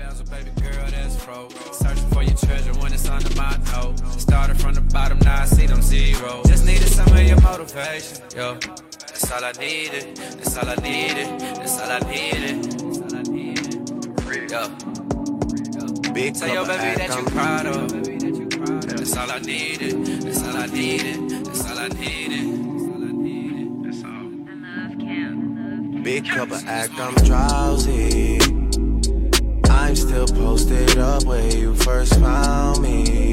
bezel, baby girl, that's fro. Searching for your treasure when it's under my nose. Started from the bottom, now I see them zeros. Just needed some of your motivation, yo. That's all I needed. That's all I needed. That's all I needed. Yo. Big Tell your baby act, that you proud of. That's all I needed. That's all I needed. That's all I needed. That's all. Big couple act, I'm drowsy. I'm still posted up where you first found me.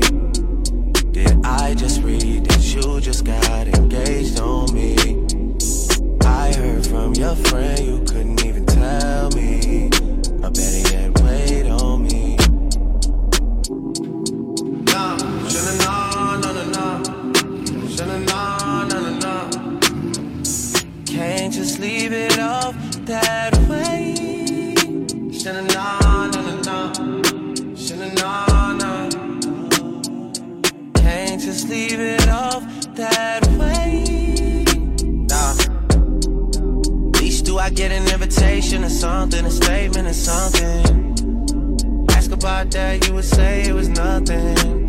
Did I just read that you just got engaged on me? I heard from your friend you couldn't even tell me. I better yet get an invitation or something, a statement or something. Ask about that, you would say it was nothing.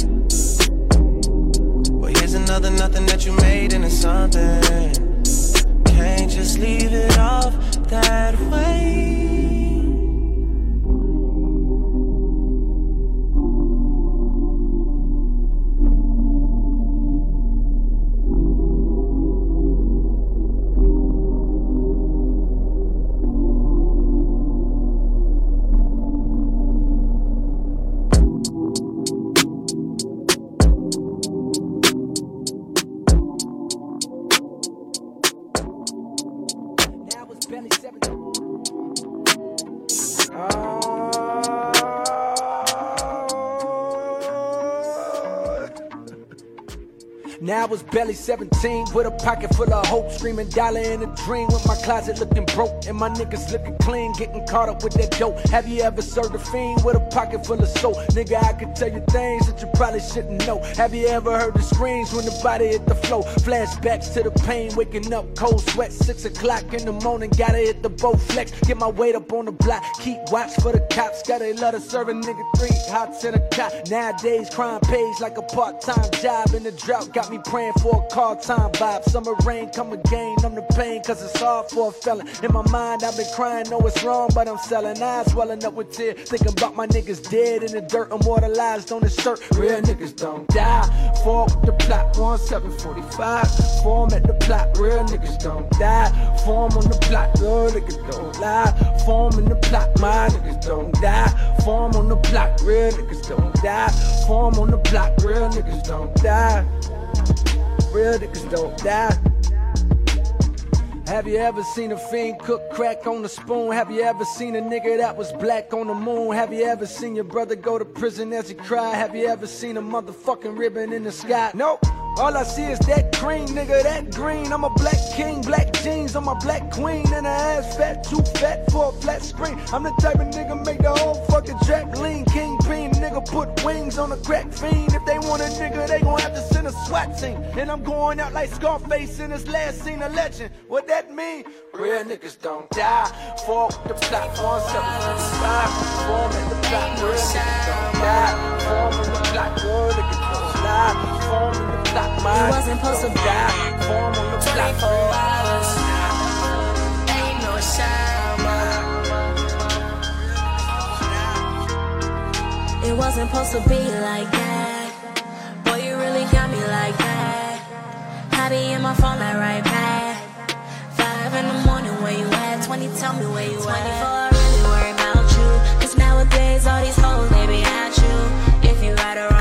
Well, here's another nothing that you made into something. Can't just leave it off that way. Barely 17 with a pocket full of hope, screaming dollar in a dream with my closet looking broke and my niggas looking clean, getting caught up with that dope. Have you ever served a fiend with a pocket full of soap? Nigga, I could tell you things that you probably shouldn't know. Have you ever heard the screams when the body hit the floor? Flashbacks to the pain, waking up cold sweat, six o'clock in the morning, gotta hit the boat flex, get my weight up on the block, keep watch for the cops, gotta let a serve a nigga three hots in a cop. Nowadays, crime pays like a part-time job, and the drought got me praying for a call time vibe. Summer rain come again, I'm the pain, cause it's hard for a felon. In my mind, I've been crying, know it's wrong, but I'm selling eyes, swelling up with tears, thinking about my niggas dead in the dirt, immortalized on the shirt. Real niggas don't die. Fall with the plot, 1745. Form at the plot, real niggas don't die. Form on the plot, real niggas don't lie. Form in the plot, my niggas don't die. Form on the plot, real niggas don't die. Form on the plot, real niggas don't die. Real niggas don't die. Have you ever seen a fiend cook crack on a spoon? Have you ever seen a nigga that was black on the moon? Have you ever seen your brother go to prison as he cried? Have you ever seen a motherfucking ribbon in the sky? Nope. All I see is that cream, nigga, that green. I'm a black king, black jeans, I'm a black queen. And her ass fat, too fat for a flat screen. I'm the type of nigga make the whole fucking track lean. Kingpin, nigga put wings on a crack fiend. If they want a nigga, they gon' have to send a SWAT team. And I'm going out like Scarface in his last scene of legend. What that mean? Real niggas don't die. Fall the plot, on 775. Form in the plot, real niggas don't die. Form in the plot, real niggas don't lie. Form in the You wasn't supposed to on 24 hours. Ain't no shower. It wasn't supposed to be like that. Boy, you really got me like that. I be in my phone, I right back. Five in the morning, where you at? 20, tell me where you 24, at. 24, I really worry about you. Cause nowadays, all these hoes, they be at you. If you right or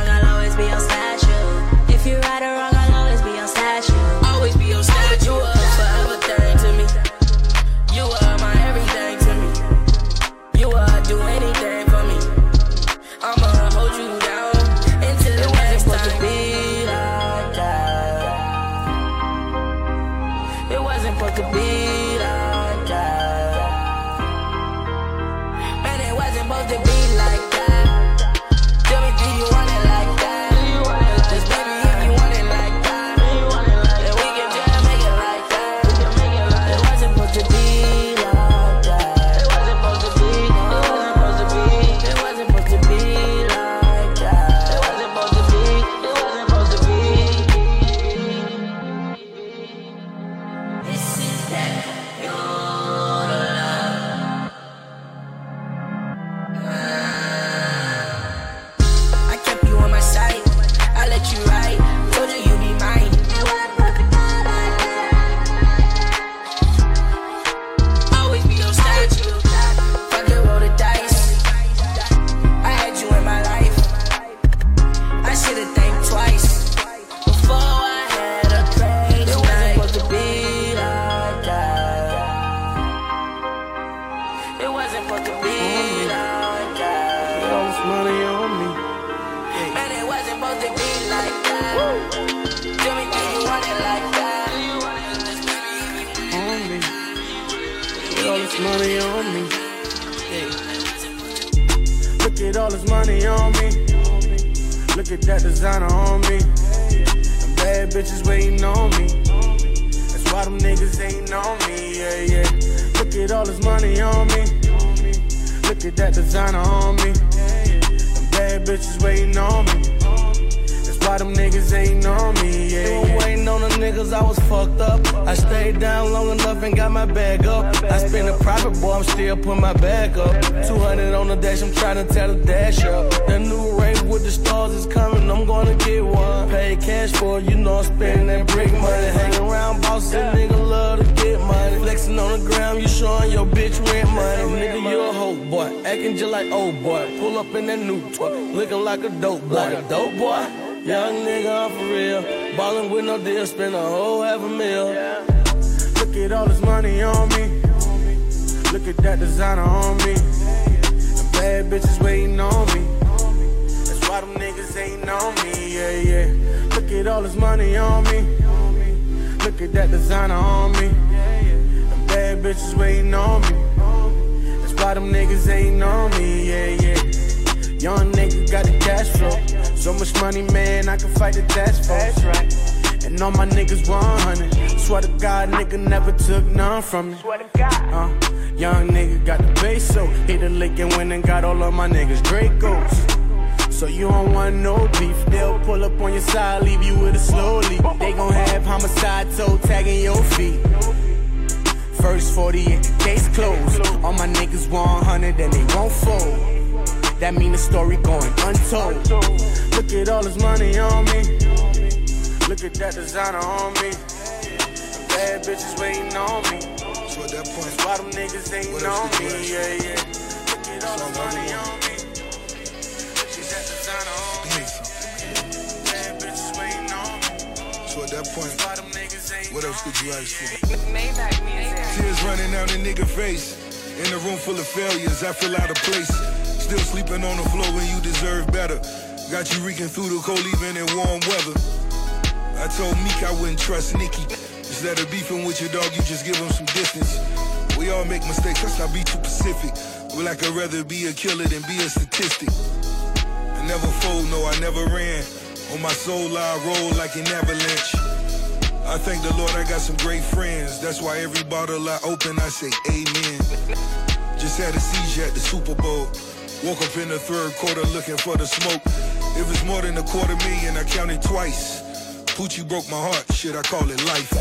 the ground, you showing your bitch rent money. Nigga, you a hoe boy, acting just like old boy. Pull up in that new toy, looking like a dope boy. Like a dope boy? Young nigga, I'm for real. Ballin' with no deal, spend a whole half a mil. Look at all this money on me. Look at that designer on me. The bad bitches waiting on me. That's why them niggas ain't on me. Yeah, yeah. Look at all this money on me. Look at that designer on me. Bitches waiting on me. That's why them niggas ain't on me. Yeah, yeah. Young nigga got the cash flow. So much money, man, I can fight the force. That's right. And all my niggas 100. Swear to God, nigga never took none from me. Swear to God. Uh, young nigga got the base, so hit the lick and win and got all of my niggas Dracos. So you don't want no beef. They'll pull up on your side, leave you with a slow leak. They gon' have homicide toe tagging your feet. First 40 case closed. All my niggas 100 and they won't fold. That mean the story going untold. Look at all this money on me. Look at that designer on me. Bad bitches waiting on me. So at that point, That's why them niggas ain't on me. Yeah, yeah. Look at all this money on me. Point, what else could you ask for? Tears running down the nigga face. In a room full of failures, I feel out of place. Still sleeping on the floor when you deserve better. Got you reeking through the cold even in warm weather. I told Meek I wouldn't trust Nicki. Instead of beefing with your dog, you just give him some distance. We all make mistakes, let's not be too Pacific. Well, I could rather be a killer than be a statistic. I never fold, no, I never ran. On my soul, I roll like an avalanche. I thank the Lord I got some great friends. That's why every bottle I open, I say amen. Just had a seizure at the Super Bowl. Woke up in the third quarter looking for the smoke. If it's more than a quarter million, I count it twice. Poochie broke my heart, shit, I call it life.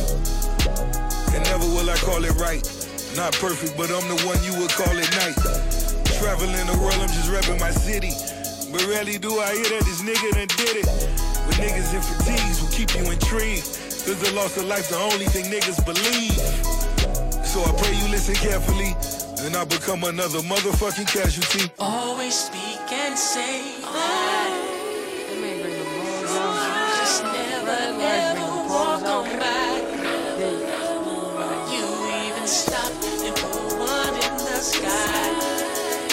And never will I call it right. Not perfect, but I'm the one you would call it night. Traveling the world, I'm just repping my city. But rarely do I hear that this nigga done did it. With niggas in fatigues will keep you intrigued. Cause the loss of life's the only thing niggas believe. So I pray you listen carefully and I become another motherfucking casualty. Always speak and say that. Just never, never walk on by. You even stop and put one in the sky.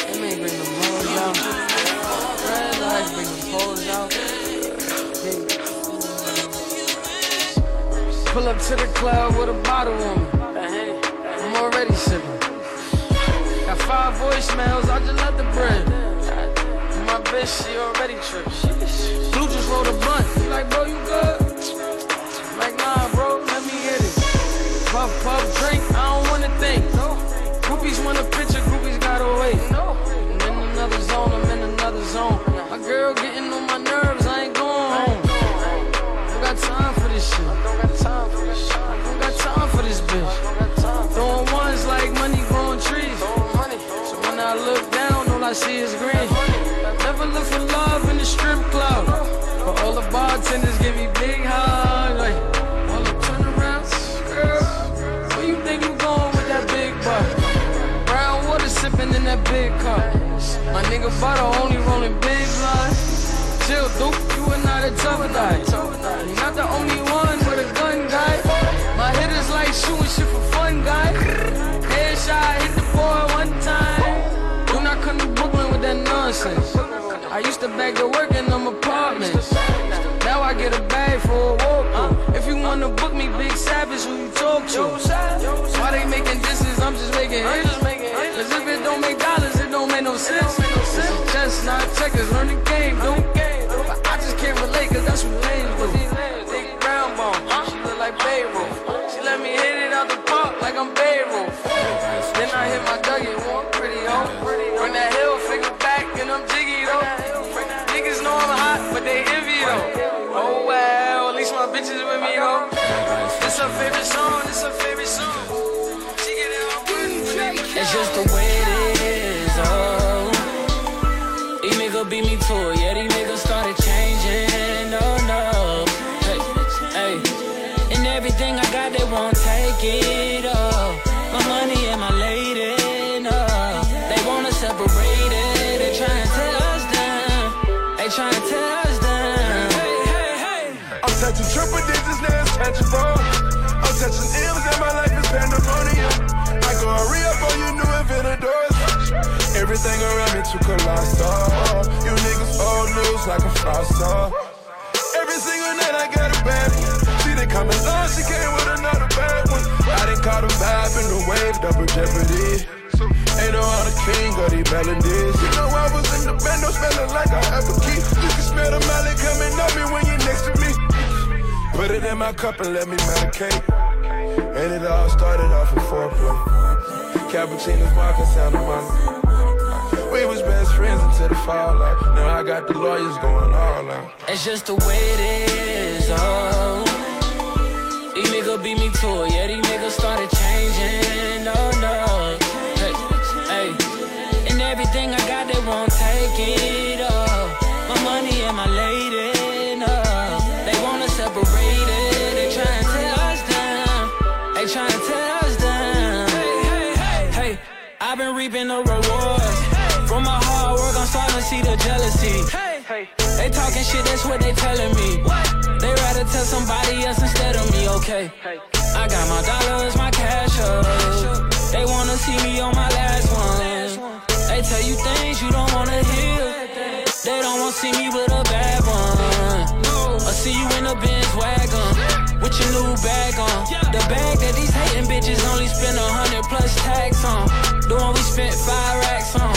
They may bring the moles out. Red lights bring the poles out. Pull up to the club with a bottle on me. I'm already sipping. Got five voicemails, I just left the bread. My bitch, she already tripped. Blue just rolled a blunt. He like, bro, you good? I'm like, nah, bro, let me hit it. Puff, puff, drink, I don't wanna think. Groupies want a picture, groupies gotta wait. See is green. I used to beg to work in them apartments. Now I get a bag for a walk If you wanna book me, Big Savage, who you talk to? Why they making distance? I'm just making hits. Cause if it don't make dollars, it don't make no sense. Just not checkers, learn the game, dude. But I just can't relate, cause that's what lanes do. Bitches with me. This her favorite song, this her favorite song. She get it all. It's just the way I'm touching M's and my life is pandemonium. I go a re-up on you new inventors. Everything around me too colossal. You niggas old news like a fossil. Every single night I got a bad one. She didn't come along, she came with another bad one. I didn't caught a vibe in the wave, double jeopardy. Ain't no other king of these melodies. You know I was in the band, no smelling like I a key. You can smell the molly coming on me when you're next to me. Put it in my cup and let me medicate. And it all started off with foreplay. Cappuccino's Marcus Santa Monica. We was best friends until the fallout. Now I got the lawyers going all out. It's just the way it is, oh. These niggas beat me to it, yeah, these niggas started changing, no, starting to see the jealousy. They talking shit, that's what they telling me. They rather tell somebody else instead of me, okay? I got my dollars, my cash up. They wanna see me on my last one. They tell you things you don't wanna hear. They don't wanna see me with a bad one. I see you in a Benz wagon with your new bag on. The bag that these bitches only spend a hundred plus tax on. The one we spent five racks on.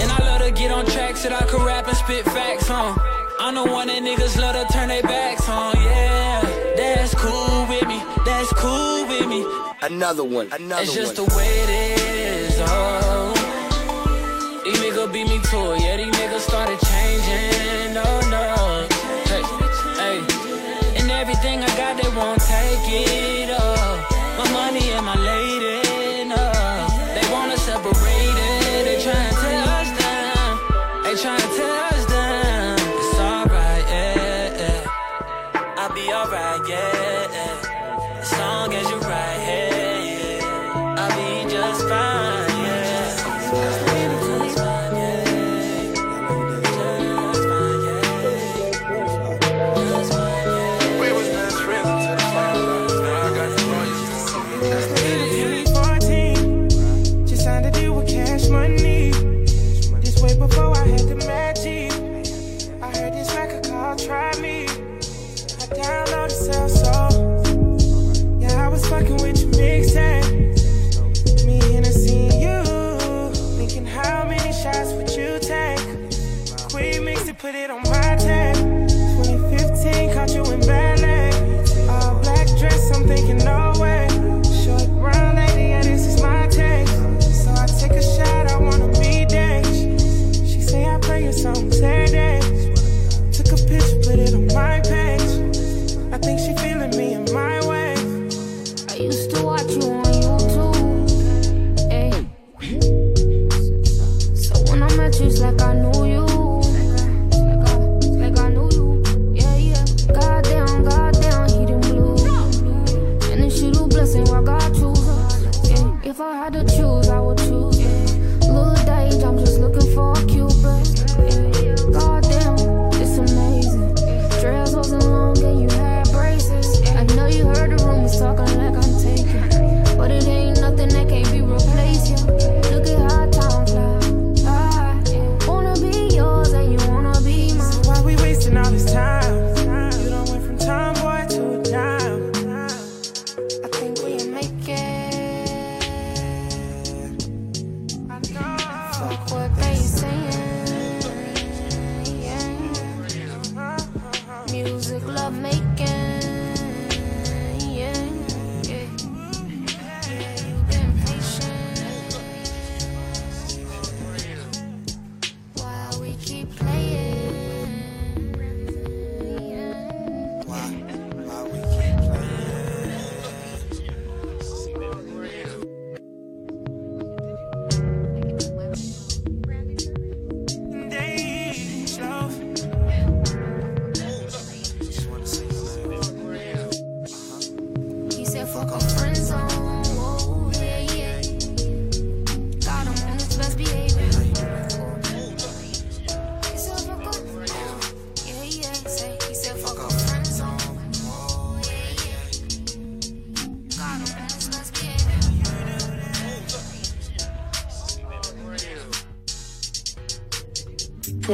And I love to get on tracks that I could rap and spit facts on. I'm the one that niggas love to turn their backs on, yeah. That's cool with me, that's cool with me. Another one, another It's just one. the way it is, oh. These niggas beat me to it, yeah, these niggas started changing, no, no. Hey, hey. And everything I got, they won't take it,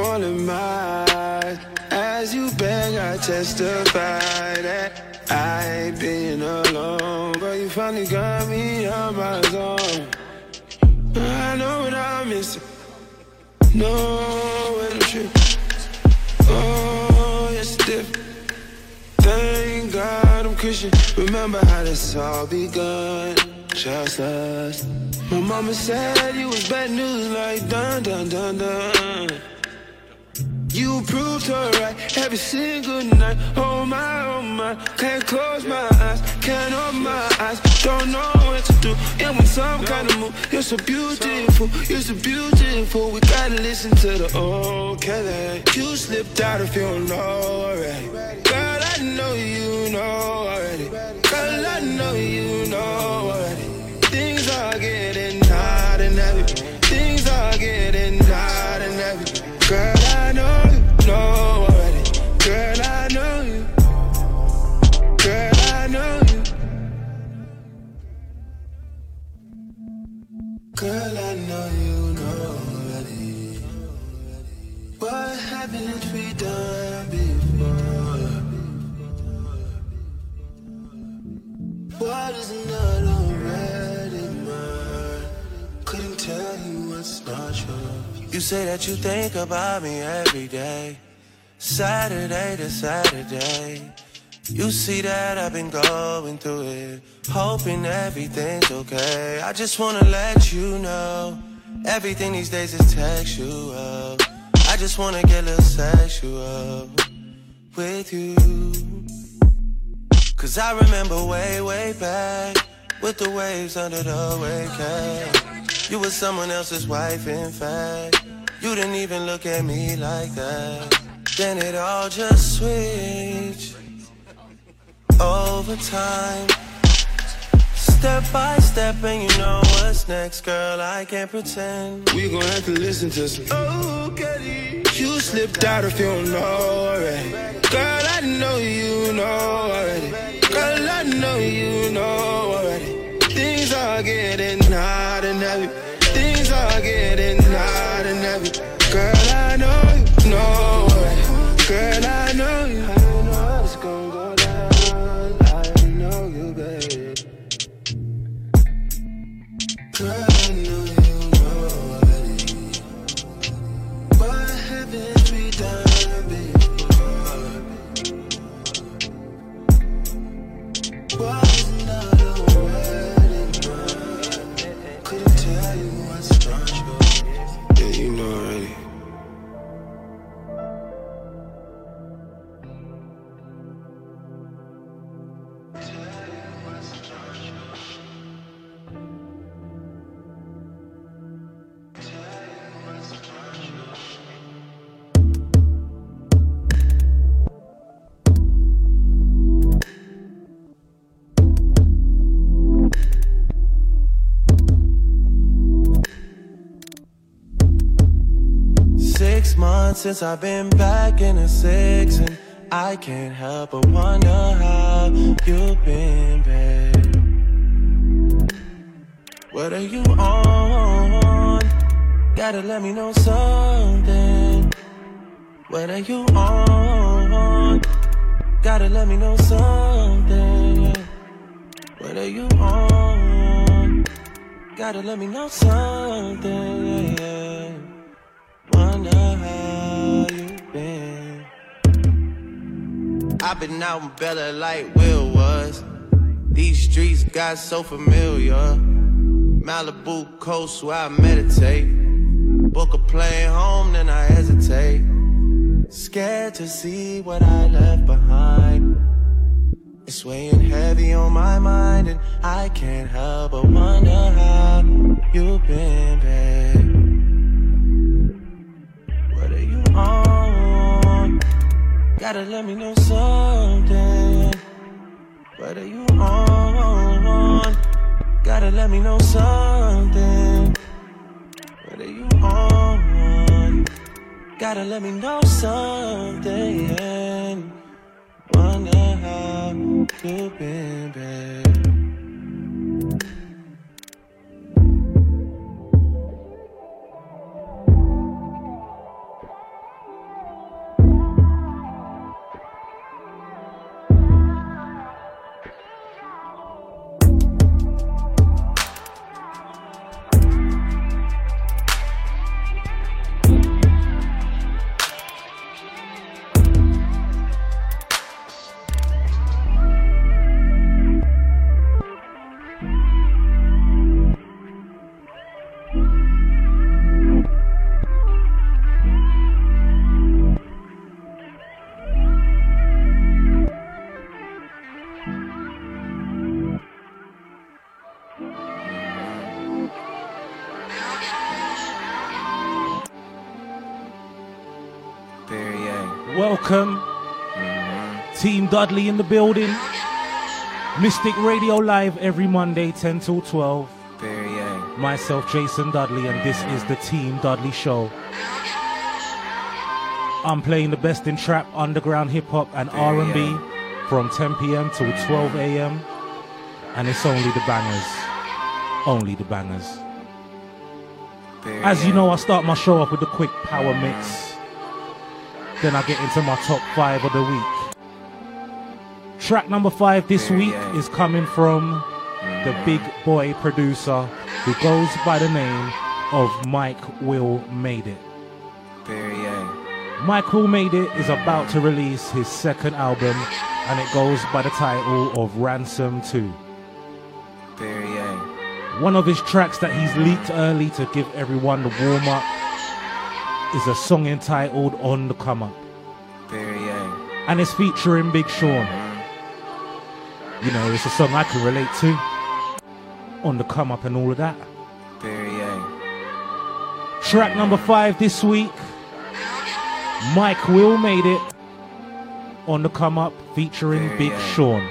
Pulling my eyes as you beg, I testify that I ain't been alone, but you finally got me on my zone. I know what I'm missing, know when I'm tripping. Oh, it's different. Thank God I'm Christian. Remember how this all begun? Just us. My mama said you was bad news, like dun dun dun dun. You proved her right every single night. Oh my, oh my, can't close my eyes, can't open my eyes. Don't know what to do. And when some kind of mood, you're so beautiful, you're so beautiful. We gotta listen to the old Kelly. You slipped out if you don't know already. Girl, I know you know already. Girl, I know you know already. Things are getting hot and heavy. Things are getting hot. Girl, I know you know already. Girl, I know you. Girl, I know you. Girl, I know you know already. What haven't we done before? What is not already mine? Couldn't tell you You say that you think about me every day, Saturday to Saturday. You see that I've been going through it, hoping everything's okay. I just wanna let you know, everything these days is textual. I just wanna get a little sexual with you. Cause I remember way, way back with the waves under the wave cap. You were someone else's wife, in fact. You didn't even look at me like that. Then it all just switched over time. Step by step, and you know what's next, girl. I can't pretend. We gon' have to listen to some. Oh, Kelly. You slipped out if you don't know already. Girl, I know you know already. Girl, I know you know already. Things are getting hot and heavy. Things are getting hot and heavy. Girl, I know you know already. Girl, I know you. Girl, since I've been back in the six, and I can't help but wonder how you've been, babe. What are you on? Gotta let me know something. What are you on? Gotta let me know something. What are you on? Gotta let me know something. Yeah. I've been out in Bel-Air like Will was. These streets got so familiar. Malibu coast where I meditate. Book a plane home, then I hesitate. Scared to see what I left behind. It's weighing heavy on my mind, and I can't help but wonder how you've been, babe. Gotta let me know something. What are you on? Gotta let me know something. What are you on? Gotta let me know something. Wonder how you've been, babe. Dudley in the building. Mystic Radio Live every Monday, 10 till 12. Myself, Jason Dudley, and this is the Team Dudley Show. I'm playing the best in trap, underground hip hop, and R&B from 10 p.m. till 12 a.m. And it's only the bangers, only the bangers. As you know, I start my show off with a quick power mix. Then I get into my top five of the week. Track number five this week is coming from the mm-hmm. big boy producer who goes by the name of Mike Will Made It. Very yeah. Mike Will Made It is about to release his second album and it goes by the title of Ransom 2. Very One of his tracks that he's leaked early to give everyone the warm up is a song entitled On the Come Up. Very And it's featuring Big Sean. You know, it's a song I can relate to. On the come up and all of that. Very young. Track number five this week. Mike Will made it on the come up featuring Big Sean.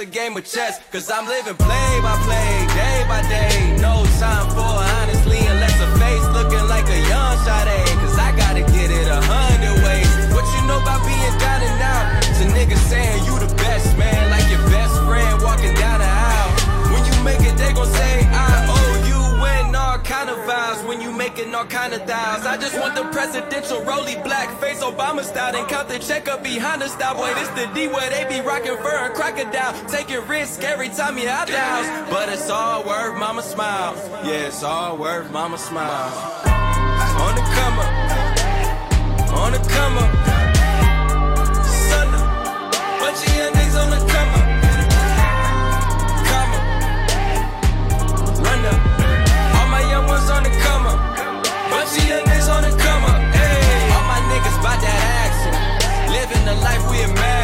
A game of chess. Cause I'm living play by play, day by day. No time for All kind of. I just want the presidential rolly black face Obama style. And count the check up behind the style. Boy, this the D where they be rocking fur and crocodile. Taking risk every time you out the house. But it's all worth mama smile. Yeah, it's all worth mama smile. On the come up. On the come up. The life we imagine.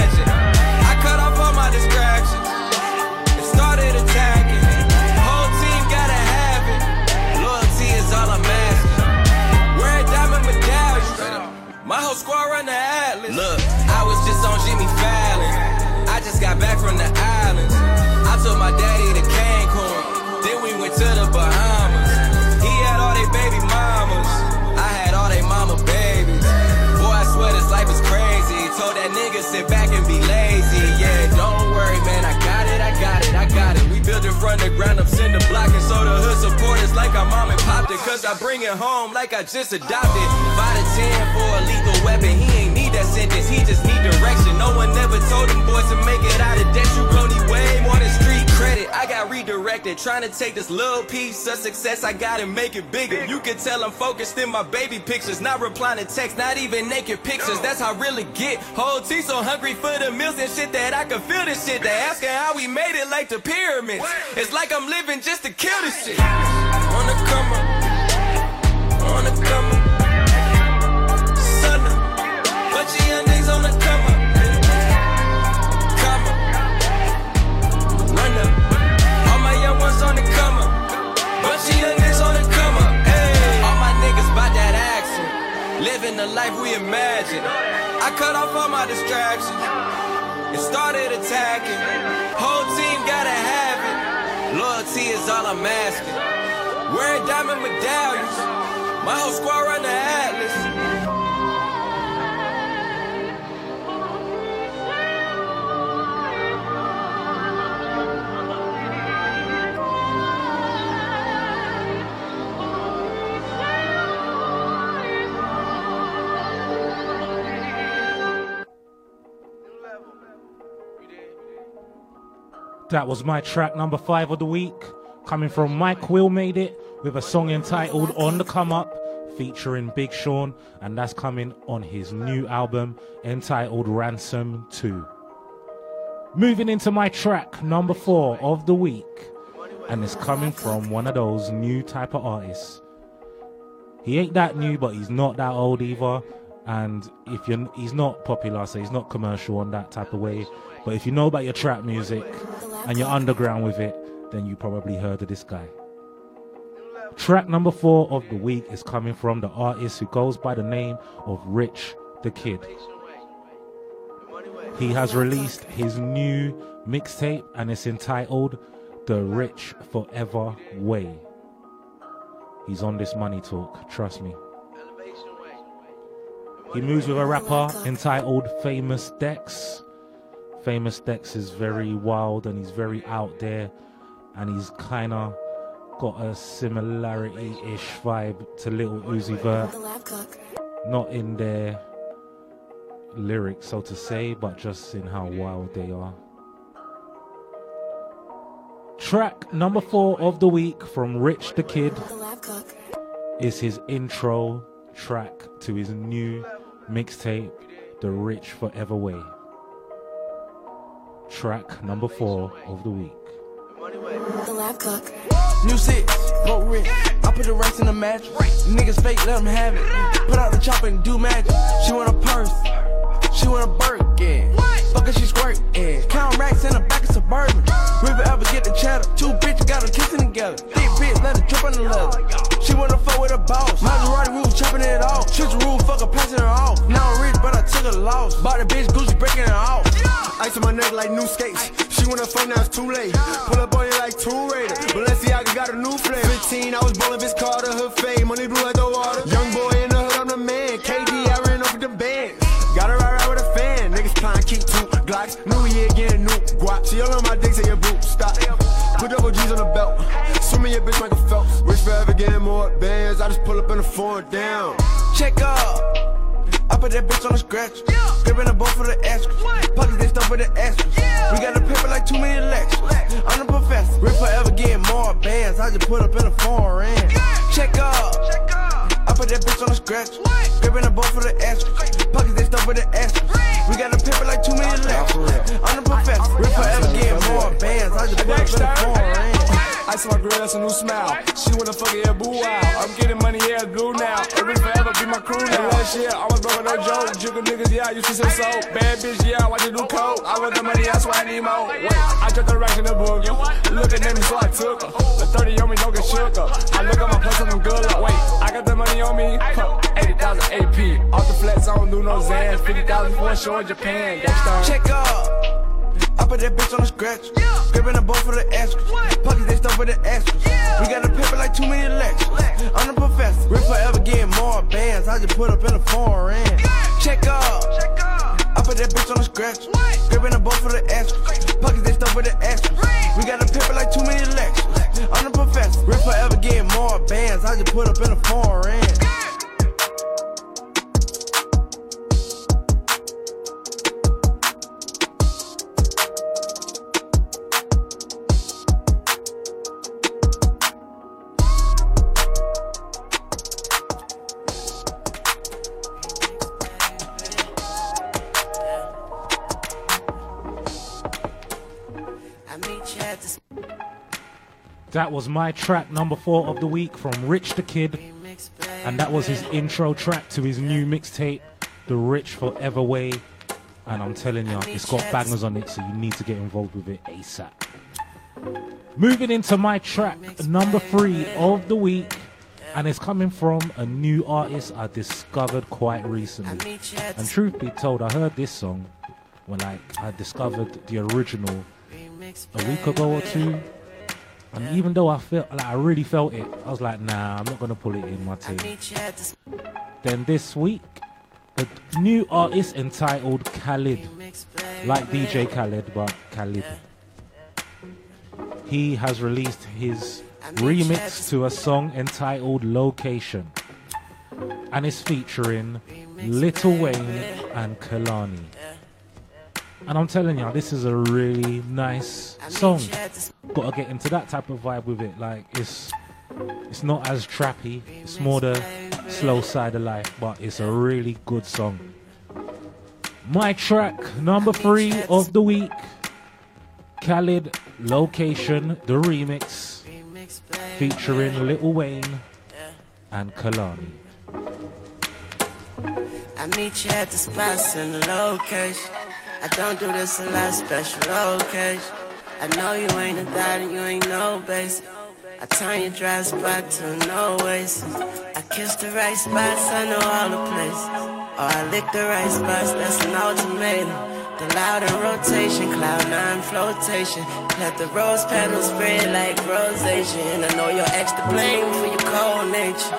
know that nigga sit back and be lazy. Yeah, don't worry, man. I got it, I got it, I got it. We build it from the ground up, send the block, and so the hood support is like our mom and popped it. Cause I bring it home like I just adopted. By the one ever told him boys to make it out of debt. You gon' need way more than street credit. I got redirected, trying to take this little piece of success, I gotta make it bigger. You can tell I'm focused in my baby pictures, not replying to text, not even naked pictures. That's how I really get. Whole T so hungry for the meals and shit that I can feel this shit. They asking how we made it like the pyramids. It's like I'm living just to kill this shit. On the come The life we imagine. I cut off all my distractions and started attacking. Whole team gotta have it. Loyalty is all I'm asking. Wearing diamond medallions. My whole squad run the Atlas. That was my track number five of the week, coming from Mike Will Made It with a song entitled On the Come Up, featuring Big Sean, and that's coming on his new album entitled Ransom 2. Moving into my track number four of the week, and it's coming from one of those new type of artists. He ain't that new, but he's not that old either. And if you're, he's not popular, so he's not commercial on that type of way. But if you know about your trap music and you're underground with it, then you probably heard of this guy. Track number four of the week is coming from the artist who goes by the name of Rich the Kid. He has released his new mixtape and it's entitled The Rich Forever Way. He's on this money talk, trust me. He moves with a rapper entitled Famous Dex. Famous Dex is very wild and he's very out there and he's kind of got a similarity ish vibe to Little Uzi Vert. Not in their lyrics, so to say, but just in how wild they are. Track number four of the week from Rich the Kid is his intro track to his new mixtape, The Rich Forever Way. Track number four of the week. The lab cook. New six, broke rich. I put the rest in the mattress. Niggas fake, let them have it. Put out the chopper and do magic. She want a purse. She want a Birkin. Fuck her, she squirt. Yeah. Count racks in the back of Suburban. River ever get the cheddar. Two bitches got her kissing together. Thick bitch, let her drip on the oh leather. She wanna fuck with a boss. Maserati roof, chopping it off. Switch roof, fuck her, passing her off. Now I'm rich, but I took a loss. Bought the bitch, Gucci breaking it off. Ice on my neck like new skates. She wanna fuck now it's too late. Pull up on you like two Raider. Balenciaga got a new flavor. 15, I was ballin' bitch Carter, her fame. Money blue like the water. Young boy two New year, getting new guap. She all on my dick, say your boot, stop. Put double G's on the belt. Swimming your bitch Michael Phelps. Rich forever getting more bands. I just pull up in the foreign down. Check up. I put that bitch on the scratch. Gripping the boat for the extras. Pockets they stuff for the extras. We got the paper like too many lectures. I'm the professor. Rip forever getting more bands. I just put up in a foreign. Check up. I put that bitch on the scratch. Gripping the boat for the extras. Pockets they stuff for the ass. We got a paper like too many lectures. I'm the professor. Rip forever getting more bands. I just put up in a foreign. Ice on my girl, that's a new smile. She wanna fuck yeah, boo wow. I'm getting money, yeah, blue now. Urban forever be my crew now. Last year, I was broke, no joke. Jiggle niggas, yeah, I used to say so. Bad bitch, yeah, I watch you do coke. I want the money, that's why I need more. Wait, I took the racks in the book. Look at them, so I took her. The 30 on me, don't get shook up. I look at my plus, I'm good luck. Wait, I got the money on me. 80,000 AP. Off the flats, I don't do no Zans. 50,000 for a show in Japan. Check up. I put that bitch on the scratch. Gripping the boat for the extras. Pockets they stuff for the extras. We got the paper like too many lectures. I'm the professor. Rip forever getting more bands. I just put up in a foreign. Check up. I put that bitch on the scratch. Gripping the boat for the extra. Pockets they stuff with the extra. We got a paper like too many lectures. I'm the professor. Rip forever getting more bands. I just put up in a foreign. I That was my track number four of the week from Rich the Kid. And that was his intro track to his new mixtape, The Rich Forever Way. And I'm telling you, it's got bangers on it, so you need to get involved with it ASAP. Moving into my track number three of the week. And it's coming from a new artist I discovered quite recently. And truth be told, I heard this song when like I discovered the original a week ago or two. And even though I felt like I really felt it, I was like, nah, I'm not gonna pull it in my tape. Then this week, a new artist entitled Khalid, like DJ Khaled, but Khalid. He has released his remix to a song entitled Location, and is featuring Lil Wayne and Kehlani. And I'm telling you, this is a really nice song. Gotta get into that type of vibe with it. Like it's it's not as trappy. It's more the slow side of life, but it's a really good song. My track number three of the week. Khalid Location, the remix, featuring Lil Wayne and Kehlani. I meet you at the the location. I don't do this lot, special occasion. I know you ain't a thought and you ain't no basic. I turn your dry spot to no oasis. I kiss the right spots, I know all the places. Or I lick the right spots, that's an ultimatum. The loud in rotation, cloud nine flotation. Let the rose petals spread like rosation. I know you're extra blame for your cold nature.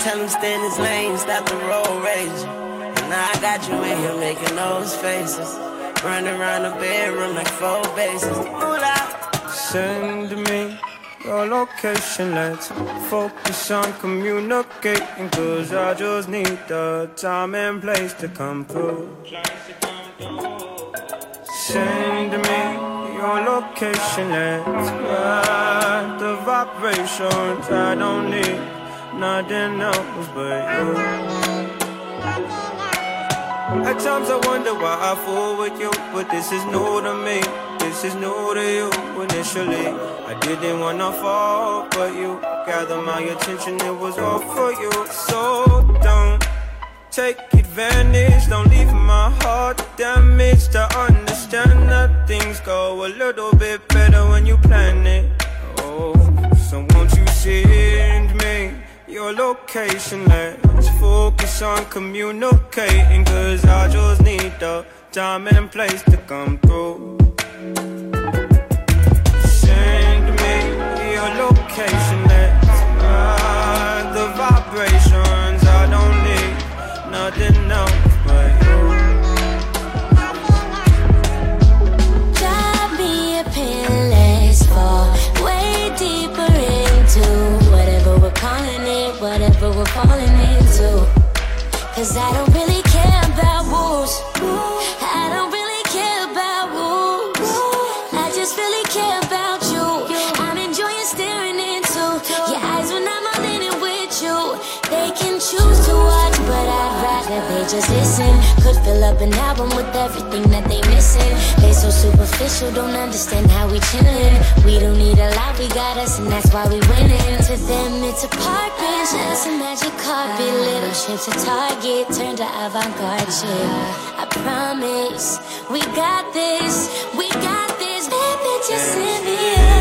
Tell him stand his lane, stop the road raging. And now I got you in here making those faces. Running around the bedroom like four bases. Ooh, la. Send me your location, let's focus on communicating. Cause I just need the time and place to come through. Send me your location, let's ride the vibrations. I don't need nothing else but you. At times I wonder why I fool with you, but this is new to me. This is new to you initially. I didn't wanna fall, but you gathered my attention, it was all for you. So don't take advantage, don't leave my heart damaged. To understand that things go a little bit better when you plan it. Oh, so won't you send me your location? Let's focus on communicating, cause I just need the time and place to come through. Send me your location, let's ride Cause I don't really just listen. Could fill up an album with everything that they missing. They so superficial, don't understand how we chillin'. We don't need a lot, we got us, and that's why we winning. To them, it's a park bench, that's a magic carpet. Little shit to target, turned to avant-garde shit. I promise, we got this, we got this. Baby, just send me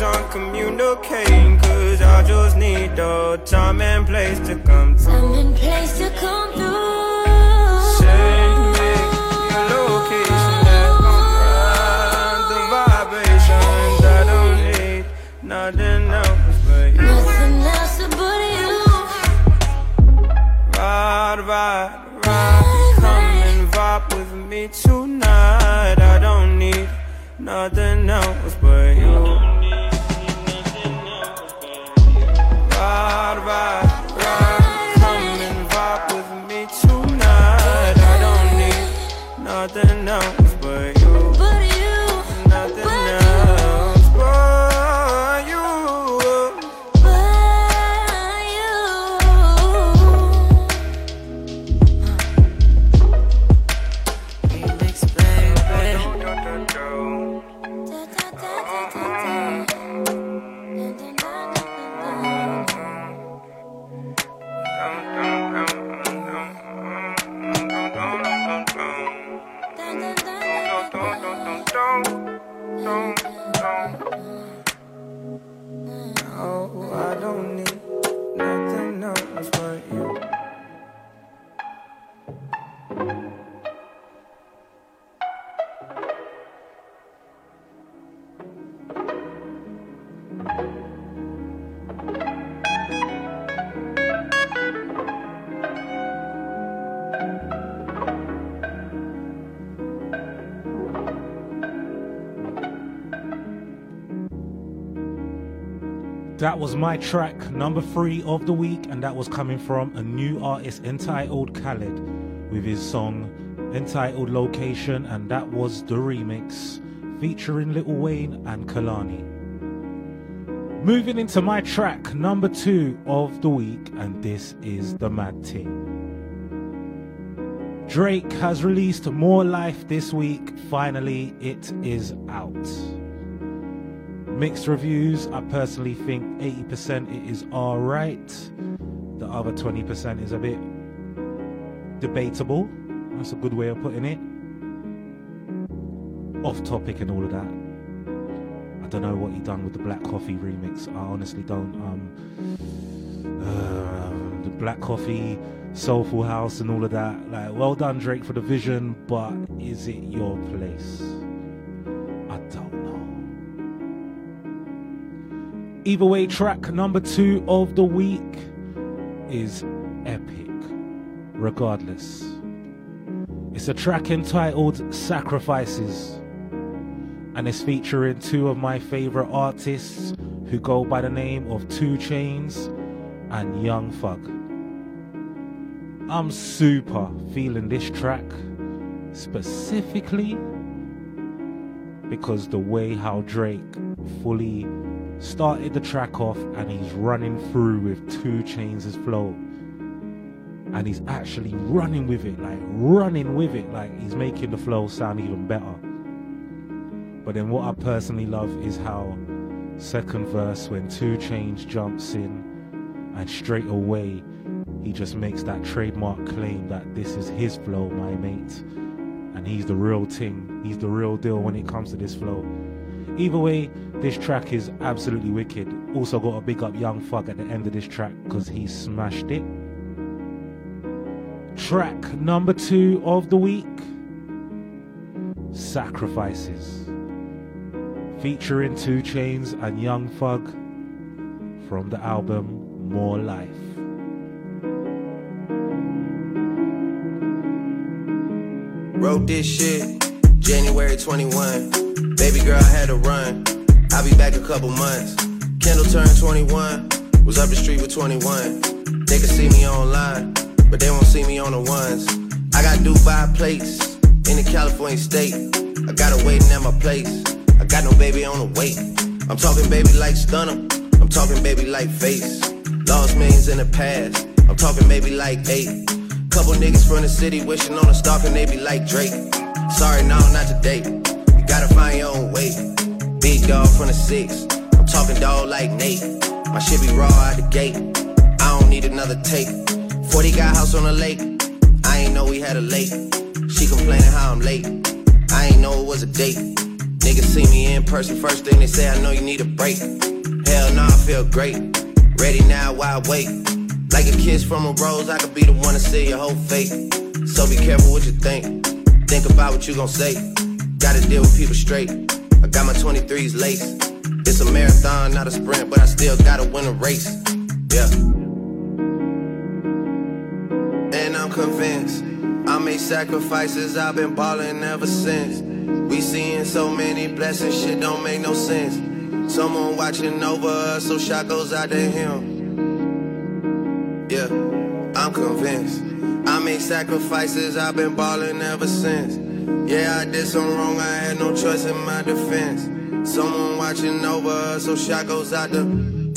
Focus on communicating, cause I just need the time and place to come through. Time and place to come through. Send me your location, let's ride the vibrations. I don't need nothing else but you. Nothing else but you. Ride the with me tonight. I don't need nothing else but you. That was my track, number three of the week, and that was coming from a new artist entitled Khalid with his song entitled Location, and that was the remix featuring Lil Wayne and Kehlani. Moving into my track, number two of the week, and this is The Mad Ting. Drake has released More Life this week. Finally, it is out. Mixed reviews. I personally think 80% it is alright. The other 20% is a bit debatable. That's a good way of putting it. Off topic and all of that. I don't know what he done with the Black Coffee remix. I honestly don't. Um, uh, the Black Coffee, Soulful House, and all of that. Like, well done, Drake, for the vision, but is it your place? Either way, track number two of the week is epic, regardless. It's a track entitled Sacrifices, and it's featuring two of my favorite artists who go by the name of 2 Chainz and Young Thug. I'm super feeling this track specifically because the way how Drake fully started the track off and he's running through with 2 Chainz' as flow and he's actually running with it, like running with it, like he's making the flow sound even better. But then what I personally love is how second verse when 2 Chainz jumps in and straight away he just makes that trademark claim that this is his flow, my mate. And he's the real thing. He's the real deal when it comes to this flow. Either way, this track is absolutely wicked. Also got a big up Young Thug at the end of this track because he smashed it. Track number two of the week Sacrifices. Featuring 2 Chainz and Young Thug from the album More Life. Wrote this shit January 21. Baby girl, I had to run. I'll be back a couple months. Kendall turned 21. Was up the street with 21. They can see me online, but they won't see me on the ones. I got Dubai plates in the California state. I got her waiting at my place. I got no baby on the wait. I'm talking baby like stunner. I'm talking baby like face. Lost millions in the past. I'm talking baby like eight. Couple niggas from the city wishing on a stalk and they be like Drake. Sorry, no, not today. You gotta find your own way. Big dog from the six. I'm talking dog like Nate. My shit be raw out the gate. I don't need another take. 40 got house on the lake. I ain't know we had a late. She complaining how I'm late. I ain't know it was a date. Niggas see me in person, first thing they say, I know you need a break. Hell no, I feel great. Ready now, why wait? Like a kiss from a rose, I could be the one to see your whole fate. So be careful what you think. Think about what you gon' say. Gotta deal with people straight. I got my 23s lace. It's a marathon, not a sprint, but I still gotta win a race. Yeah. And I'm convinced I'm made sacrifices, I've been ballin' ever since. We seeing so many blessings, shit don't make no sense. Someone watching over us, so shot goes out to him. Yeah, I'm convinced. I made sacrifices, I've been ballin' ever since. Yeah, I did some wrong, I had no choice in my defense. Someone watching over us, so shot goes out to. 2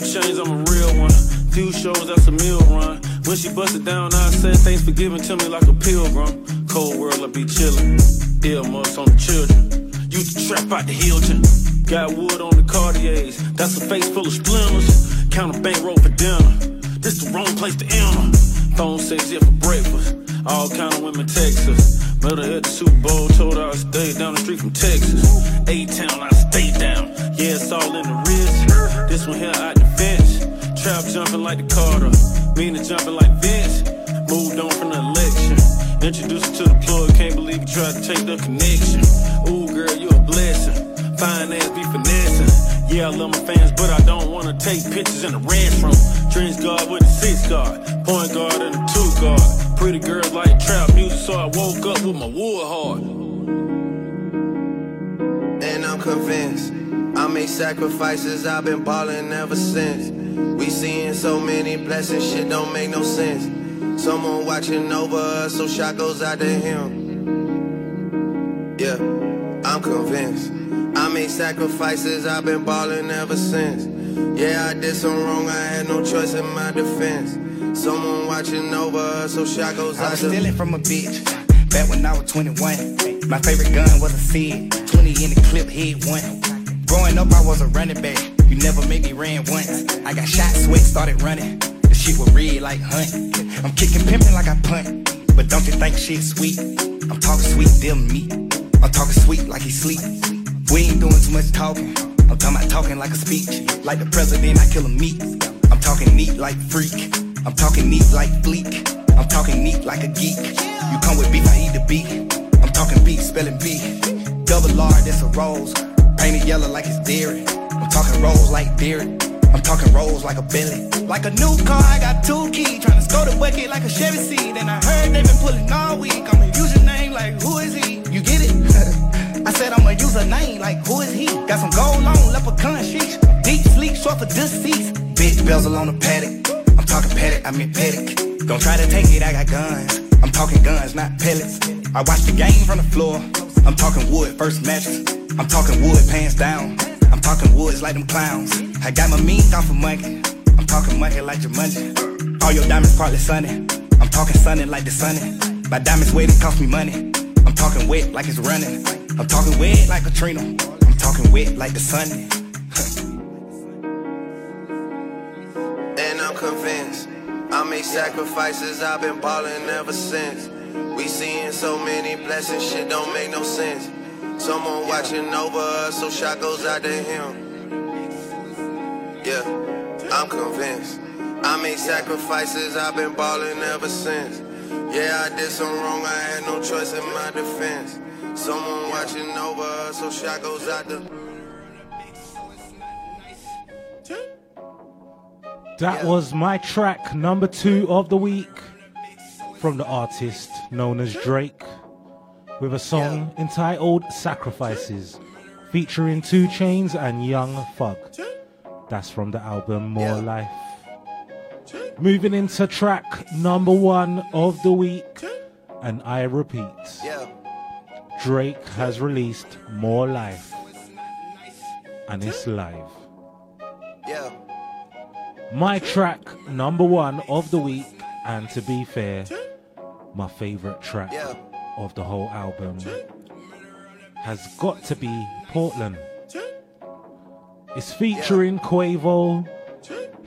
Chainz, I'm a real one. Few shows, that's a meal run. When she busted down, I said thanks for giving to me like a pilgrim. Cold world, I be chillin'. Earmuffs on the children. Used to trap out the Hilton. Got wood on the Cartiers. That's a face full of splinters. Count a bankroll for dinner. This the wrong place to enter. Phone says yeah for breakfast. All kind of women text us. Met her at the Super Bowl, told her I stayed down the street from Texas. A-Town, I stay down. Yeah, it's all in the wrist. This one here out the. Trap jumping like the Carter. Meaning jumping like Vince. Moved on from the election. Introduced her to the plug. Can't believe you tried to take the connection. Ooh, girl, you a blessing. Fine ass be finessing. Yeah, I love my fans, but I don't wanna take pictures in the restroom. Dreams guard with a six guard. Point guard and a two guard. Pretty girls like trap music, so I woke up with my wood hard. And I'm convinced. I made sacrifices, I've been ballin' ever since. We seeing so many blessings, shit don't make no sense. Someone watching over us, so shot goes out to him. Yeah, I'm convinced. I made sacrifices, I've been ballin' ever since. Yeah, I did some wrong, I had no choice in my defense. Someone watching over us, so shot goes I was stealing from a bitch back when I was 21. My favorite gun was a Sid, 20 in the clip, hit one. Growing up, I was a running back. You never made me ran once. I got shot, sweat, started running. The shit was red like hunt. I'm kicking pimping like I punt. But don't you think shit sweet? I'm talking sweet, deal meat. I'm talking sweet like he sleep. We ain't doing too much talking. I'm talking about talking like a speech. Like the president, I kill him meat. I'm talking neat like freak. I'm talking neat like fleek. I'm talking neat like a geek. You come with beef, I eat the beef. I'm talking beef, spelling B. Double R, that's a rose. Painted yellow like it's dairy. I'm talking rolls like Derek. I'm talking rolls like a Bentley. Like a new car, I got two keys. Tryna score the bucket like a Chevy seed. And I heard they been pulling all week. I'ma use your name like who is he? I said I'ma use a name like who is he? Got some gold on, leprechaun sheets. Deep sleep, short for deceased. Big bezel on the paddock. I'm talking paddock, I mean paddock. Don't try to take it, I got guns. I'm talking guns, not pellets. I watch the game from the floor. I'm talking wood, first mattress. I'm talking wood, pants down. I'm talking woods like them clowns. I got my mean off of monkey. I'm talking monkey like Jumanji. All your diamonds partly sunny. I'm talking sunny like the sunny. My diamonds it cost me money. I'm talking wet like it's running. I'm talking wet like Katrina. I'm talking wet like the sun. And I'm convinced. I made sacrifices, I've been balling ever since. We seeing so many blessings, shit don't make no sense. Someone watching over us, so shot goes out to him. Yeah, I'm convinced. I made sacrifices, I've been ballin' ever since. Yeah, I did some wrong, I had no choice in my defense. Someone watching over us, so shot goes out to That was my track number two of the week from the artist known as Drake with a song entitled Sacrifices featuring 2 Chainz and Young Thug. That's from the album More Life. Moving into track number one of the week, and I repeat Drake has released More Life, and it's live. Yeah. My track number one of the week, and to be fair, my favorite track of the whole album, has got to be Portland. It's featuring Quavo,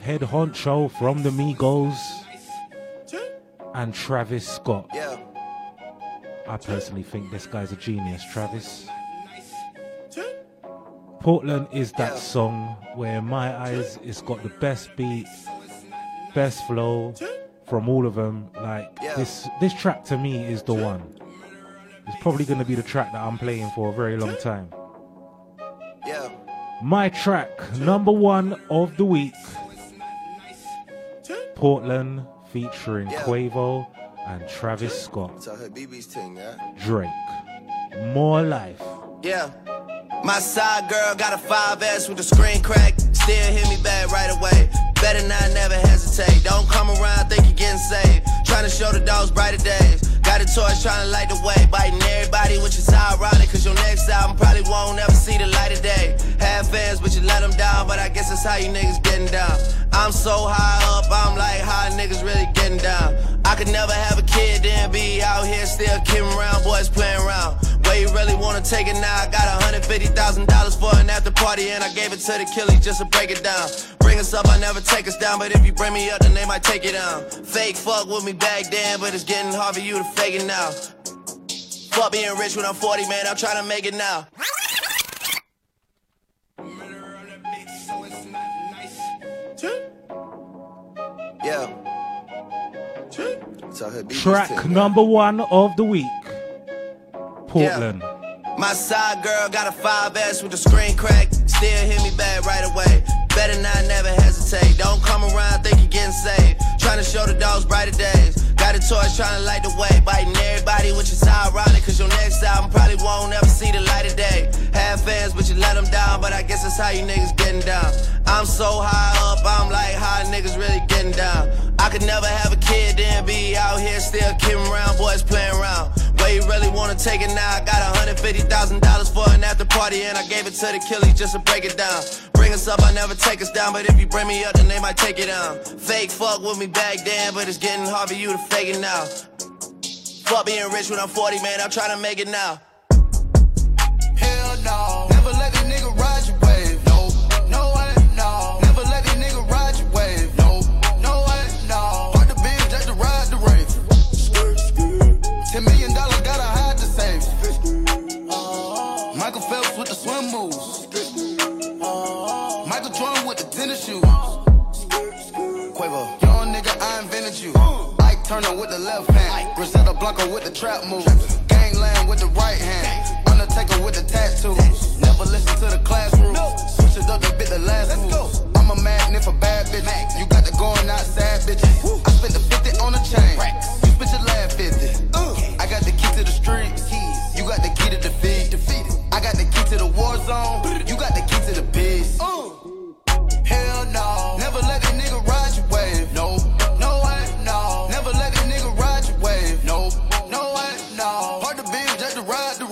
head honcho from the Migos, and Travis Scott. I personally think this guy's a genius, Travis. Portland is that song where in my eyes it's got the best beat, best flow from all of them. Like this this track to me is the one. It's probably gonna be the track that I'm playing for a very long time. Yeah. My track number one of the week. Portland featuring Quavo and Travis Scott. Tell her BB's thing, yeah? Drake. More life. Yeah. My side girl got a 5S with the screen crack. Still hit me back right away. Better not never hesitate. Don't come around, think you're getting saved. Trying to show the dogs brighter days. Got a torch trying to light the way. Biting everybody, which is ironic. Cause your next album probably won't ever see the light of day. Have fans, but you let them down. But I guess that's how you niggas getting down. I'm so high up, I'm like, how niggas really getting down? I could never have a kid, then be out here still kidding around, boys playing around. Where you really wanna take it now? I got $150,000 for an after party, and I gave it to the killies just to break it down. Bring us up, I never take us down, but if you bring me up, then they might take it down. Fake fuck with me back then, but it's getting hard for you to fake it now. Fuck being rich when I'm 40, man, I'm trying to make it now. Yeah. Track number one of the week. Portland. My side girl got a 5S with the screen crack. Still hit me back right away. Better not never hesitate. Don't come around, think you're getting saved. Trying to show the dogs brighter days. Got a torch trying to light the way. Biting everybody, which is ironic. Cause your next album probably won't ever see the light of day. Have fans, but you let them down. But I guess that's how you niggas getting down. I'm so high up, I'm like, how niggas really getting down? I could never have a kid, then be out here still kidding around, boys playing around. You really wanna take it now? I got $150,000 for an after party, and I gave it to the killies just to break it down. Bring us up, I never take us down, but if you bring me up, then they might take it down. Fake fuck with me back then, but it's getting hard for you to fake it now. Fuck being rich when I'm 40, man, I'm trying to make it now. Quavo, young nigga, I invented you. Ike Turner with the left hand. Griselda Blanco with the trap move. Gangland with the right hand. Undertaker with the tattoos. Never listen to the classroom. Switch it up to bit the last move. I'm a magnet for bad bitches. You got the going outside bitches. I spent the 50 on a chain. You spent your last 50. Uh. I got the key to the streets. You got the key to defeat. I got the key to the war zone. You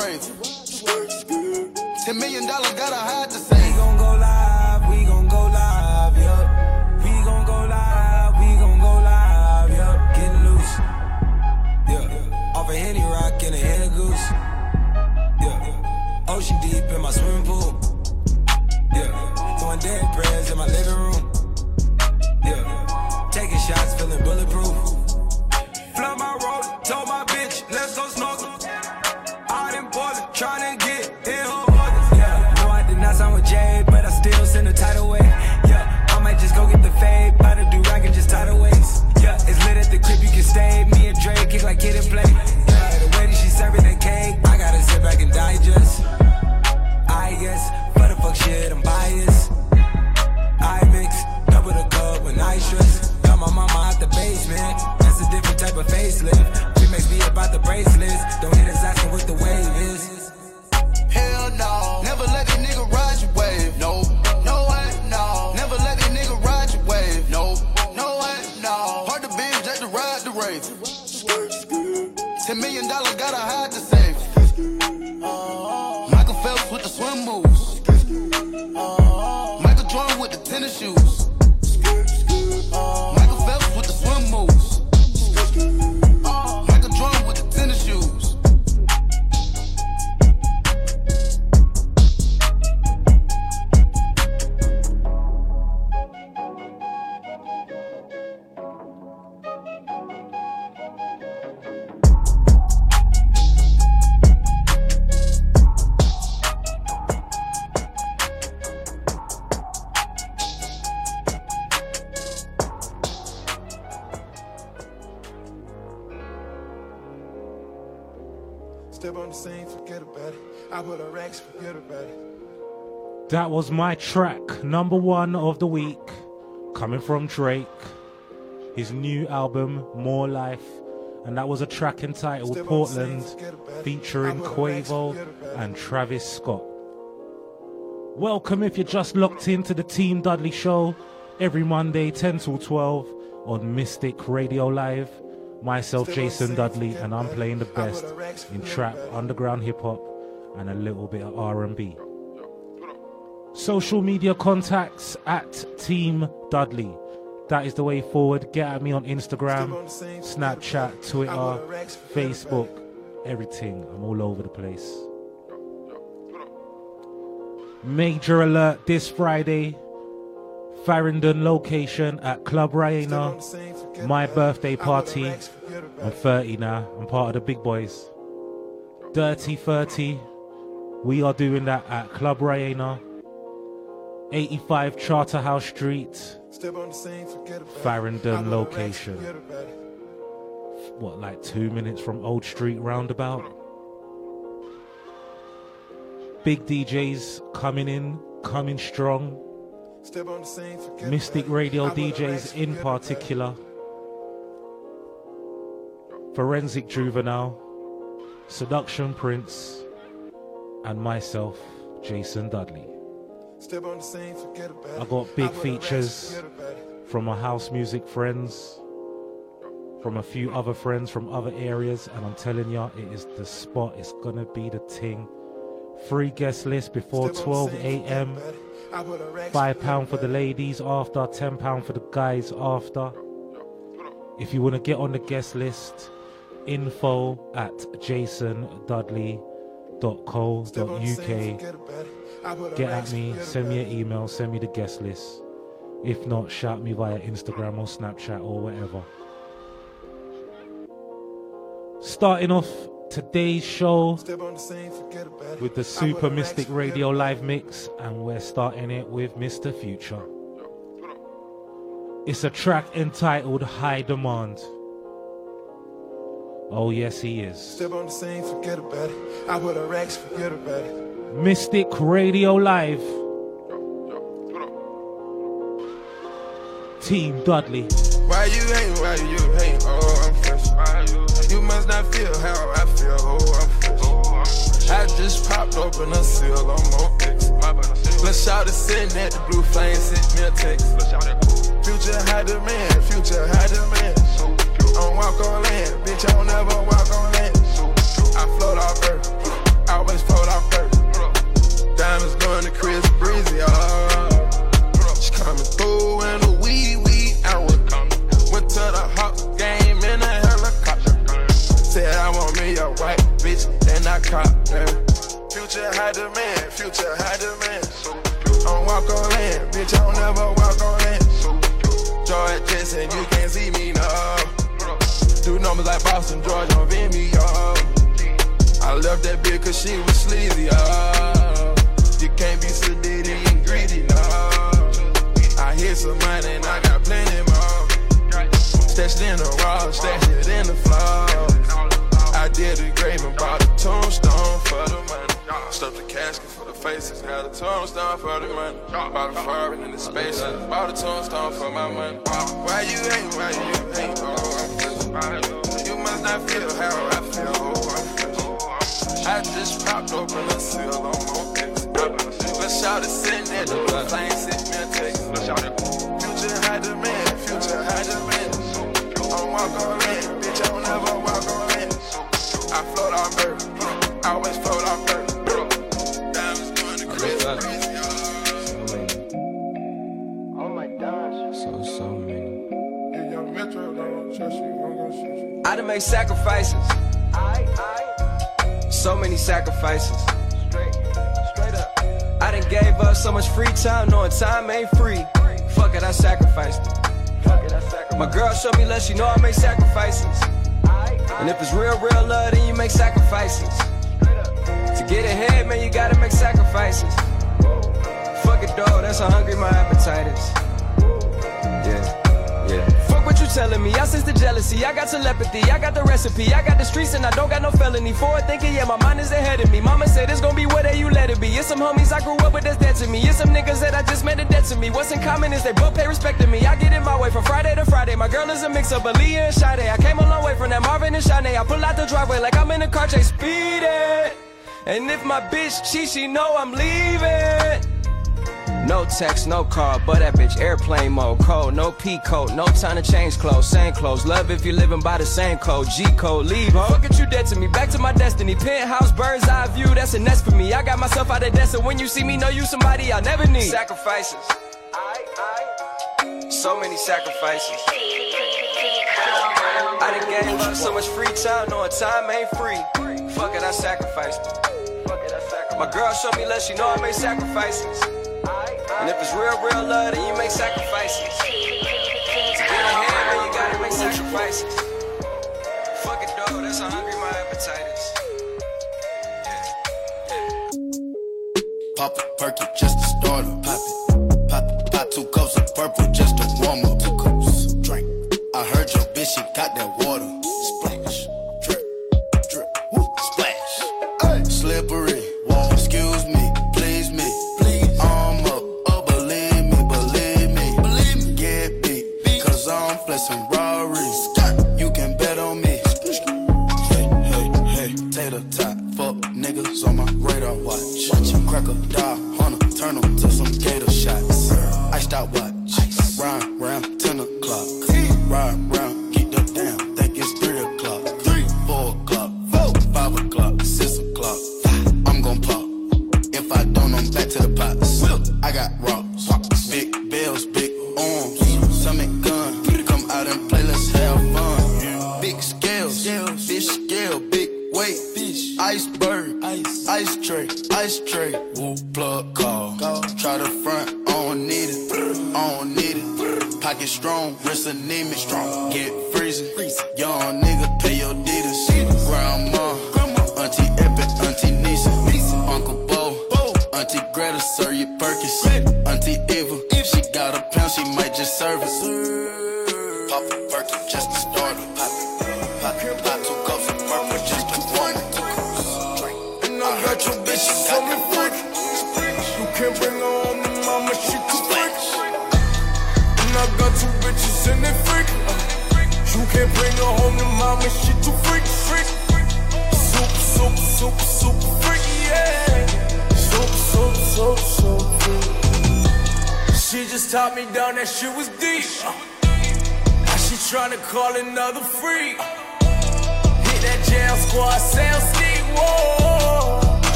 ride. Ten million dollars gotta hide the same. We gon' go live, we gon' go live, yup. We gon' go live, we gon' go live, yup. Getting loose, yeah. Off a Henny Rock and a Henny Goose, yeah. Ocean deep in my swimming pool, yeah. Throwing dead prayers in my living room, yeah. Taking shots, feeling bulletproof. Flood my road, told my bitch, Dre kick like kid and play. Was my track, number one of the week, coming from Drake. His new album, More Life. and that was a track entitled Portland featuring Quavo and Travis Scott. Welcome if you're just locked into the Team Dudley show every Monday 10 till 12 on Mystic Radio Live. Myself, Jason Dudley, and I'm playing the best in trap, underground hip hop, and a little bit of R&B. Social media contacts at Team Dudley. That is the way forward. Get at me on Instagram, Snapchat, Twitter, Facebook, everything. I'm all over the place. Major alert this Friday. Farringdon location at Club Raina. My birthday party. I'm 30 now. I'm part of the big boys. Dirty 30. We are doing that at Club Raina. 85 Charterhouse Street. Farringdon location. What, like two minutes from Old Street roundabout? Big DJs coming in, coming strong. Mystic Radio DJs in particular. Forensic Juvenile, Seduction Prince, and myself, Jason Dudley. I got big features from my house music friends, from a few other friends from other areas, and I'm telling ya, it is the spot. It's gonna be the ting. Free guest list before 12 a.m. Five pound for the ladies after, ten pound for the guys after. If you want to get on the guest list, info at jasondudley.co.uk. Get at me, send me an email, send me the guest list. If not, shout me via Instagram or Snapchat or whatever. Starting off today's show with the Super Mystic Radio live mix, and we're starting it with Mr. Future. It's a track entitled High Demand. Oh, yes, he is. Step on the scene, forget about it. I put a racks, forget about it. Mystic Radio Live. Team Dudley. Why you hate? Why you hate? Oh, I'm fresh. You must not feel how I feel. Oh, I'm fresh. I just popped open a seal on X. Let's shout it sitting at the blue flame, sent me a text. Future high demand, future high demand. I don't walk on land, bitch, I don't never walk on land. I float off earth, Diamonds Chris Breezy, oh. She coming through in the wee wee hour. Went to the Hawks game in a helicopter. Said I want me a white bitch, then I cop her. Future high demand, future high demand. Don't walk on land, bitch, I don't never walk on land. George Jetson, you can't see me now. Do numbers like Boston, George on Vimeo. I left that bitch cause she was sleazy, oh. You can't be sedated and greedy, no. I hit some money and I got plenty more. Stashed in the raw, stashed it in the floor. I did a grave and bought a tombstone for the money. Stuffed the casket for the faces, had a tombstone for the money. Bought a foreign in the space, bought a tombstone for my money. Why you hate, why you hate, oh. You must not feel how I feel, oh. I just popped open a seal on X. Let's shout it, sitting at the blue flame, sent me a text. Future high demand, future high demand. I don't walk on land, bitch, I don't walk on land. I float off earth, I always float to Chris Oh my gosh. So, so many. I'm gonna shoot you. I made sacrifices. So many sacrifices. I done gave up so much free time, knowing time ain't free. Fuck it, I sacrificed it. Fuck it, I sacrifice. My girl showed me love, she know I make sacrifices. And if it's real, real love, then you make sacrifices. To get ahead, man, you gotta make sacrifices. Fuck it, dog, that's how hungry my appetite is. Yeah, telling me? I sense the jealousy, I got telepathy, I got the recipe, I got the streets and I don't got no felony. Forward thinking, yeah, my mind is ahead of me. Mama said it's gonna be whatever you let it be. It's some homies I grew up with that's dead to me. It's some niggas that I just met that dead to me. What's in common is they both pay respect to me. I get in my way from Friday to Friday. My girl is a mix of Aaliyah and Sade. I came a long way from that Marvin and Shanae. I pull out the driveway like I'm in a car chase, speeding. And if my bitch she she know I'm leaving. No text, no call, but that bitch airplane mode. Code, no P code, no time to change clothes, same clothes. Love if you're living by the same code. G code, leave, huh? Fuck it, you dead to me. Back to my destiny. Penthouse, bird's eye view, that's a nest for me. I got myself out of debt, so when you see me, know you somebody I never need. Sacrifices. So many sacrifices. I done gave up so much free time, knowing time ain't free. Fuck it, I sacrificed. My girl showed me love, she know I made sacrifices. And if it's real, real love, then you make sacrifices. To get ahead, man, you gotta make sacrifices. Fuck it, though, that's how hungry my appetite is. Pop a perky just to start up.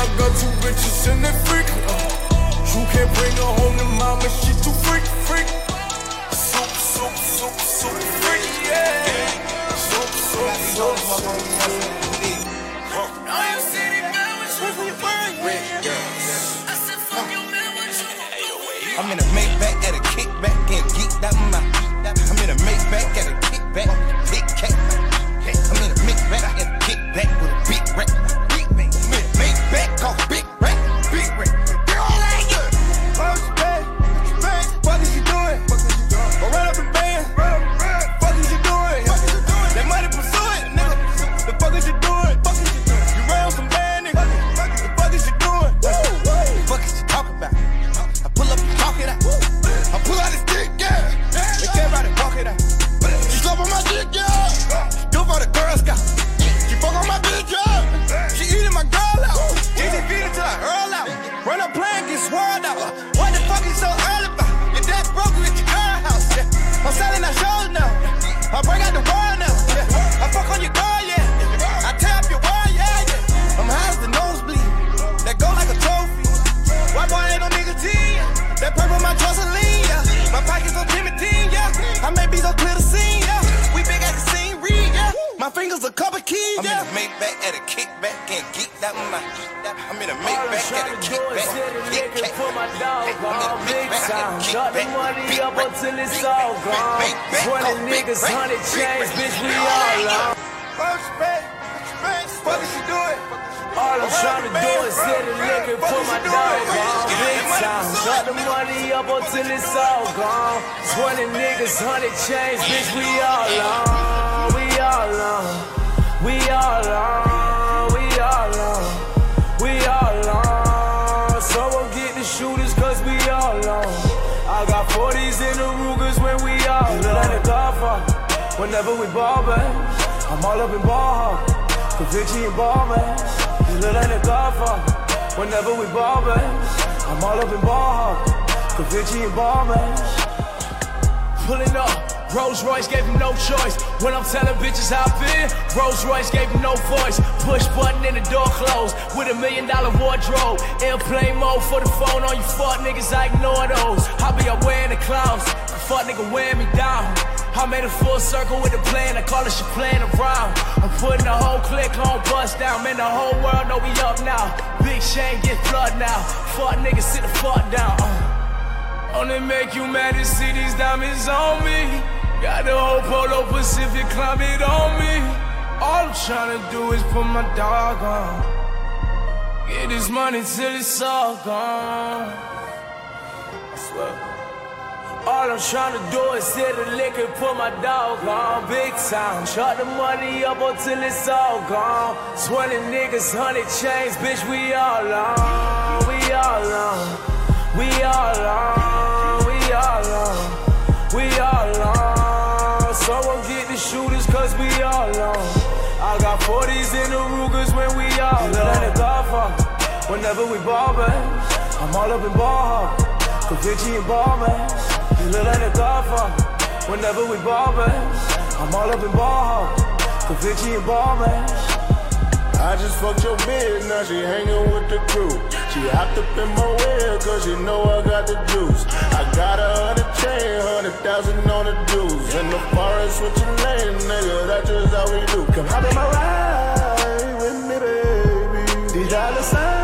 I got two bitches in that freak. Uh, you can't bring her home to mama, she too freak, freak. Soup, soup, soup, soup, freak, yeah. Soup, soup, soup, soup, soup. Now you see the man with you for I said, fuck your man, what you I'm in a Maybach at a kickback and geek that my. I'm in a Maybach at a kickback, I'm all up in ball hawk. Vinci and ball. Pulling up. Rolls Royce gave him no choice. When I'm telling bitches how I feel, Rolls Royce gave him no voice. Push button and the door closed with a million dollar wardrobe. Airplane mode for the phone on you fuck niggas. I ignore those. I be up wearing the clouds. Fuck nigga wearing me down. I made a full circle with the plan. I call it shit playing around. I'm putting the whole click on bust down. Man, the whole world know we up now. Shane get flood now. Fuck niggas sit the fuck down. Uh. Only make you mad to see these diamonds on me. Got the whole Polo Pacific climate on me. All I'm trying to do is put my dog on. Get this money till it's all gone. I'm trying to do is hit the liquor, put my dog on big time. Shut the money up until it's all gone. 20 niggas, 100 chains, bitch, we all on. We all on. We all on. We all on. We all on. Someone get the shooters, cause we all on. I got 40s in the Rugers when we all on. Let it go for whenever we ball, man. I'm all up in ball. Vinci and ball, man. Look like a godfather. Whenever we ball, man. I'm all up in ball hawk. Vinci and ball, man. I just fucked your bitch, now she hanging with the crew. She hopped up in my way, cause she know I got the juice. I got a hundred chain, hundred thousand on the dues. In the forest switching lanes, nigga, that's just how we do. Come hop in my ride with me, baby. These dollar signs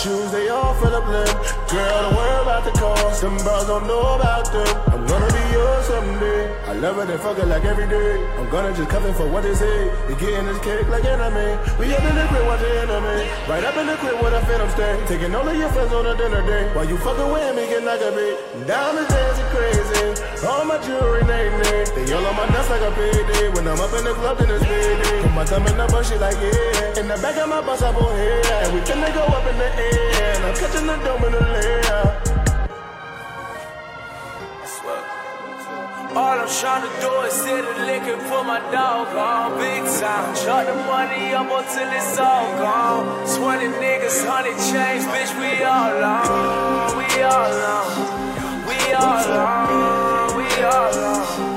Shoes, they all fill up limb. Girl, don't worry about the cost. Them bros don't know about them. I'm gonna be yours someday. I love it and fuck like every day. I'm gonna just cover for what they say. They getting this cake like enemy. We up in the crib watching enemy. Right up in the crib with a phantom stay. Taking all of your friends on a dinner date. While you fucking with me, get like a beat. Diamonds dancing crazy. All my jewelry name name. They all on my nuts like a payday. When I'm up in the club, then it's payday. Put my thumb in the bush, she like yeah. In the back of my bus, I pull hair. And we finna go up in the air. And I'm catching the dome in the layer. All I'm trying to do is hit a liquor, put my dog on big time. Shut the money up until it's all gone. 20 niggas, 100 chains, bitch, we all on. We all on. We all on. We all on.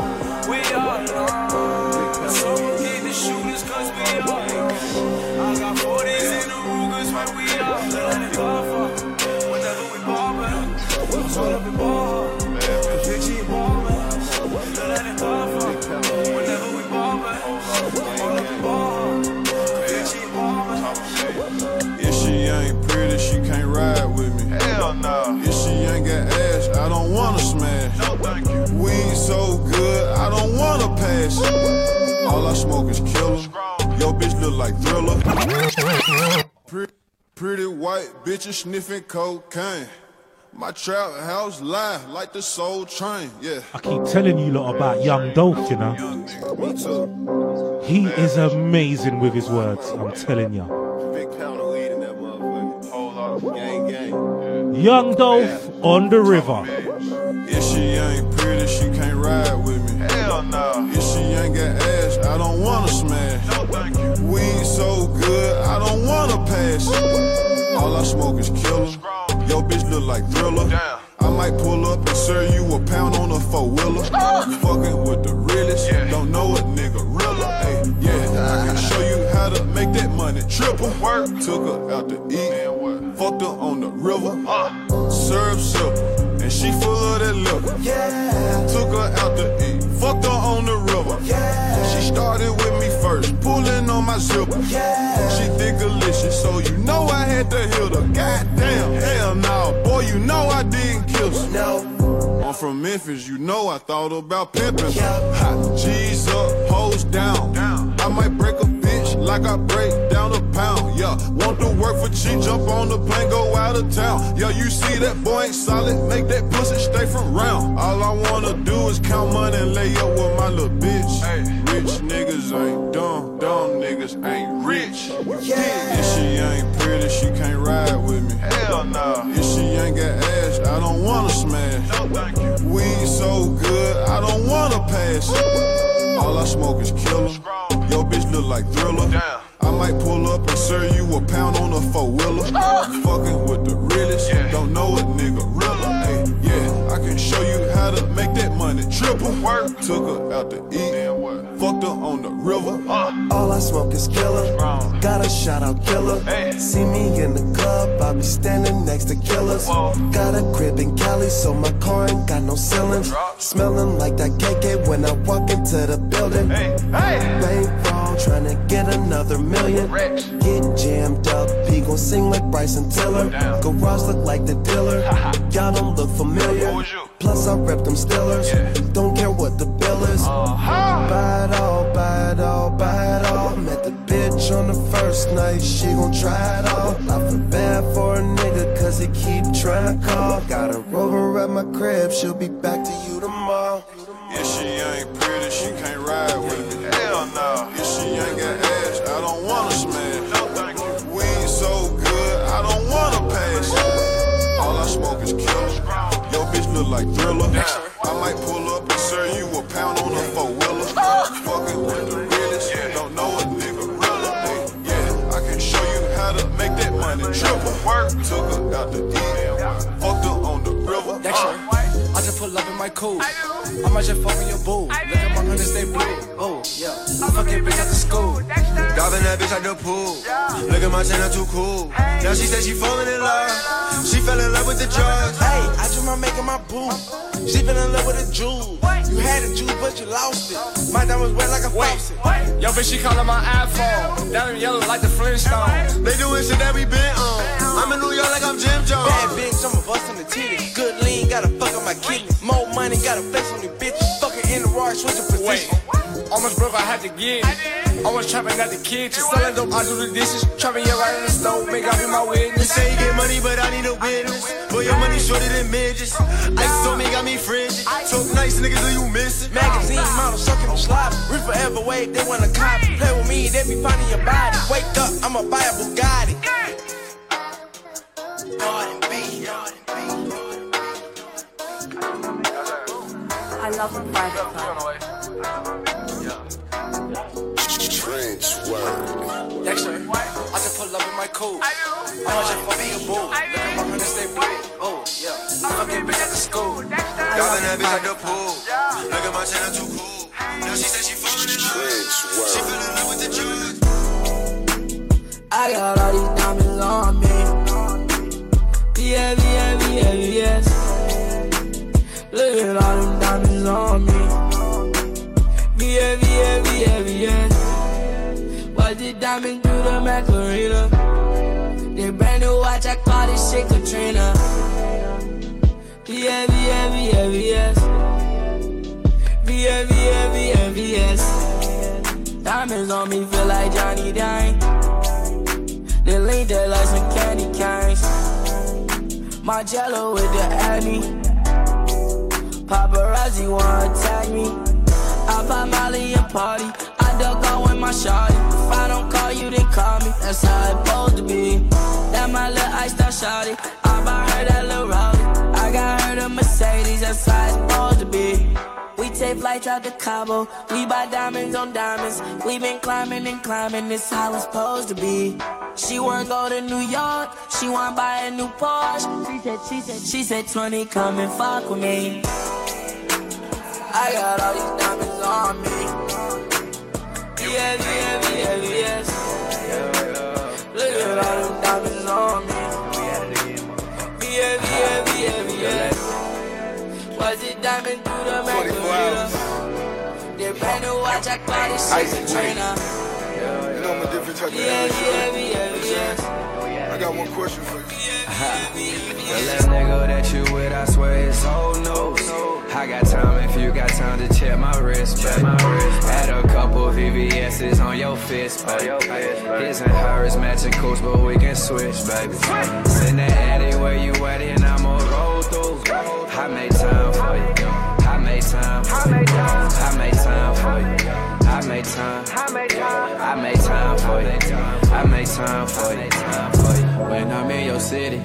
Rugers when we all on. Let it go for whenever we ball, man. I'm all up in ball. Vinci and ball, man. Let it go for whenever we ball, man. I'm all up in ball. Vinci and ball, man. If she ain't pretty, she can't ride with me. Hell no. If she ain't got ass, I don't wanna smash. No, thank you. We ain't so good, I don't wanna pass. All I smoke is killer. Yo, bitch look like thriller. Pre- pretty white bitches sniffing cocaine. My trap house live like the soul train, yeah. I keep telling you lot about Young Dolph, you know. He is amazing with his words, I'm telling you. Big pound of weed in that motherfucker. Whole lot of gang. Young Dolph on the river. If she ain't pretty, she can't ride with me. Hell no. If she ain't got ass, I don't wanna smash. No, thank you. We so good, I don't wanna pass. All I smoke is killer. Yo, bitch look like thriller. I might pull up and serve you a pound on a four wheeler. Fucking with the realest. Don't know a nigga realer. Ay, yeah, I can show you how to make that money triple. Work. Took her out to eat. Fucked her on the river. Uh. Serve simple. And she full of that liquor. Yeah. Took her out to eat. Fucked her on the river. Yeah. She started with me first, pulling on my zipper. Yeah. She thick delicious, so you know I had to hit her. Goddamn, hell no, boy, you know I didn't kiss her. No. I'm from Memphis, you know I thought about pimping. Hot G's up, hoes down. I might break a like I break down a pound. Yeah, want to work for cheap, jump on the plane, go out of town. Yeah, you see that boy ain't solid, make that pussy stay from round. All I wanna do is count money and lay up with my little bitch. Rich niggas ain't dumb, dumb niggas ain't rich. Yeah. If she ain't pretty, she can't ride with me. Hell no. If she ain't got ass, I don't wanna smash. No, thank you. Weed so good, I don't wanna pass it. All I smoke is killer. Yo, bitch look like thriller. I might pull up and serve you a pound on a four wheeler. Oh. Fucking with the realest, don't know a nigga realer. Hey, yeah, I can show you how to make that money triple. Work, took her out to eat, fucked her on the river. All I smoke is killer. Got a shout out killer. See me in the club, I be standing next to killers. Got a crib in Cali, so my car ain't got no ceilings. Smelling like that KK when I walk into the building. Hey. Hey. Bankroll, trying to get another million. Get jammed up, he gon' sing like Bryson Tiller. Garage look like the dealer. Y'all don't look familiar. Plus I rep them Steelers. Don't care the first night, she gon' try it all. I feel bad for a nigga, cause he keep trying to call. Got a rover at my crib, she'll be back to you tomorrow. If she ain't pretty, she can't ride with me. Hell no. If she ain't got ass, I don't wanna smash. No, thank you. Weed so good, I don't wanna pass. All I smoke is killer. Yo, bitch look like thriller. I might pull up and serve you Work, took her out to eat, fucked her on the river. I just pull up in my coupe. I might just fuck with your boo. Look at my hundreds, they blue. Oh, yeah. I fucking bitch at the school. Driving that bitch at the pool. Look at my channel too cool. Now she said she falling in love. She fell in love with the drugs. Hey, I just might making my boo. She fell in love with a jewel. You had a juice, but you lost it. My diamonds wet like a faucet. Yo, bitch, she calling my iPhone. Down in yellow like the Flintstones. They doing shit that we been on. I'm in New York like I'm Jim Jones. Bad bitch, I'm a bust on the titties. Good lean, gotta fuck up my kidneys. More money, gotta flex on the bitch. Fucking in the raw, switching position. Almost broke, I had to get it. Almost trapping at the kitchen. Selling dope, I do the dishes. Trapping yeah right in the stove, make I be my You witness. say you get money, but I need a witness. Boy, your money shorter than midgets. Ice on me got me frigid. Talk nice, niggas, do you miss it? Magazine model sucking them sloppy. Rich forever wave, they wanna copy. Play with me, they be finding your body. Wake up, I'ma buy a Bugatti. I love the private part. Dexter, I just pull up in my coupe. I'ma just fuck with oh, your boo. Look at my hundreds, they blue. Oh, yeah. I fucking bitch at the school. Driving that bitch at the pool. Look at my channel too cool. Now she said she falling in love. She fell in love with the diamond through the Macarena. The brand new watch, I call this shit Katrina. Yeah, yeah, yeah, yes. Yeah, yeah, yeah, yes. Diamonds on me feel like Johnny Dang. They lean there like some candy canes. My jello with the Annie. Paparazzi wanna tag me. I pop Molly and party. I duck out with my shawty. If I don't call you, then call me. That's how it supposed to be. That my little iced out shawty. I buy her that little rowdy. I got her the Mercedes. That's how it's supposed to be. We take flights out to Cabo. We buy diamonds on diamonds. We been climbing and climbing. This how it's supposed to be. She wanna go to New York. She wanna buy a new Porsche. She said, she said, she said, 20, come and fuck with me. I got all these diamonds on me. Yeah, yeah, yeah, yes. Look at all them diamonds on me. Yes. Was it diamond through the Macarena? They brand new watch, I. You know I'm a different type of. I got one question for you. The last nigga that you with, I swear it's old news. I got time if you got time to check my wrist, baby. Add a couple VVS's on your fist, baby. His and hers matching coats, but we can switch, baby. Send that Addy where you at, and I'ma roll through. I made time for you. I made time for you. I made time for you. I made time. I made time I make time for you. I made time for you. When I'm in your city,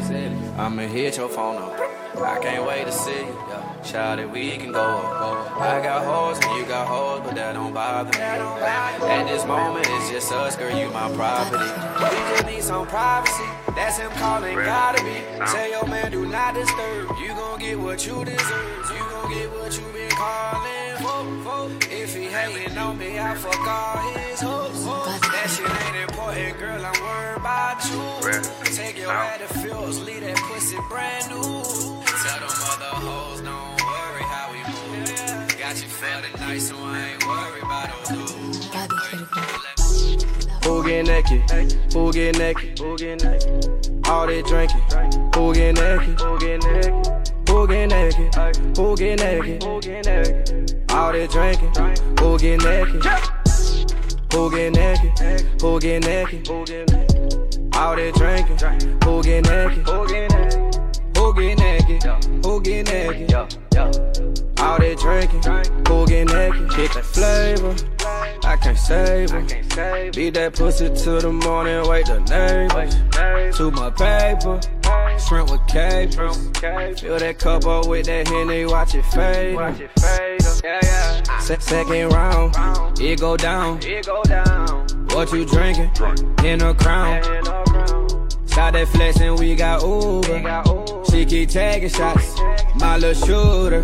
I'ma hit your phone up. I can't wait to see you. Shout it, we can go up. I got hoes and you got hoes, but that don't bother me. At this moment, it's just us, girl, you my property. We just need some privacy. That's him calling, gotta be. Tell your man, do not disturb. You gon' get what you deserve. You gon' get what you been calling hating on me, I fuck all his hopes. That shit ain't important, girl, I'm worried about you. Take your head to fields, leave that pussy brand new. Tell them other hoes, don't worry how we move. Got you feeling nice, so I ain't worried about those Who get naked? Who get naked? Who get naked? All that drinking. Who get naked? Who get naked? Who get naked? Who get naked? Who get naked? All that drinking. Who get naked? Who get naked? Who get naked? Get? All that drinking. Who get naked? Who get naked? Who get naked? Who get naked? All that drinking. Who get naked? Kick the flavor. I can't save her. Beat that pussy till the morning, wait the neighbors. To my paper, shrimp with capers. Fill that cup up with that Henny, watch it fade. Yeah, Se- second round, it go down. What you drinking? In a crown. Shot that flex and we got Uber. She keep tagging shots, my little shooter.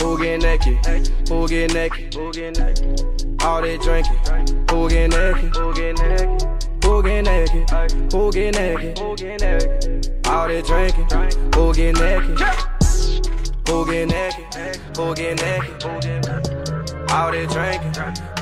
Who get naked? Who get naked? Who get naked? All that drinking. Who get naked? Who get naked? Who get naked? Who get naked? Who get naked? All that drinking. Who get naked? Who get naked? Who get naked? All that drinking.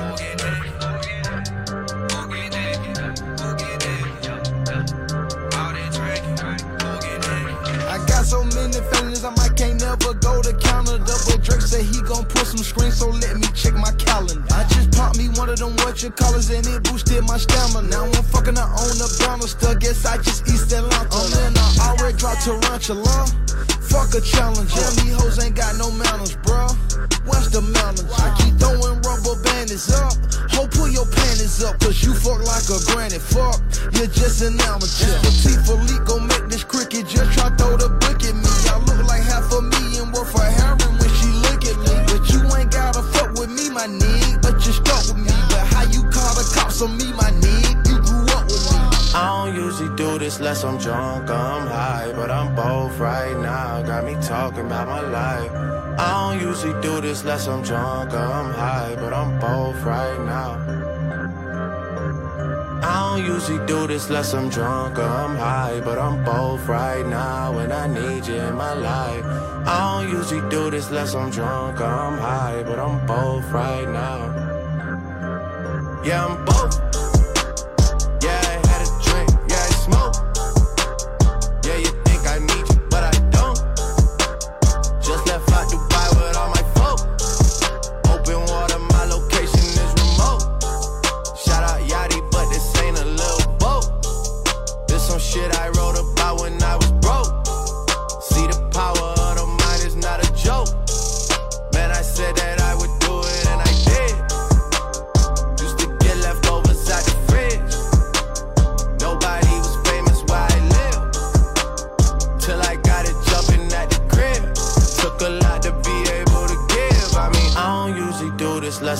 So many feelings, I might can't never go to counter. Double Drake said he gon' put some screens, so let me check my calendar. I just popped me one of them what you callers and it boosted my stamina. Now I'm fucking I own the brown still guess I just East Atlanta. I'm in, I already dropped tarantula. Fuck a challenge. Damn, these hoes ain't got no manners, bro. What's the manners? I keep throwing rubber bandits up. Ho, pull your panties up, cause you fuck like a granny. Fuck, you're just an amateur. Latifah Lee gon' make this cricket just try throw the book at me. I look like half a million worth of heroin when she look at me. But you ain't gotta fuck with me, my nigga. But you stuck with me. But how you call the cops on me, my nigga? I don't usually do this unless I'm drunk, I'm high, but I'm both right now. Got me talking about my life. I don't usually do this unless I'm drunk, I'm high, but I'm both right now. I don't usually do this unless I'm drunk I'm high, but I'm both right now and I need you in my life. I don't usually do this unless I'm drunk I'm high, but I'm both right now. Yeah, I'm both. Smoke.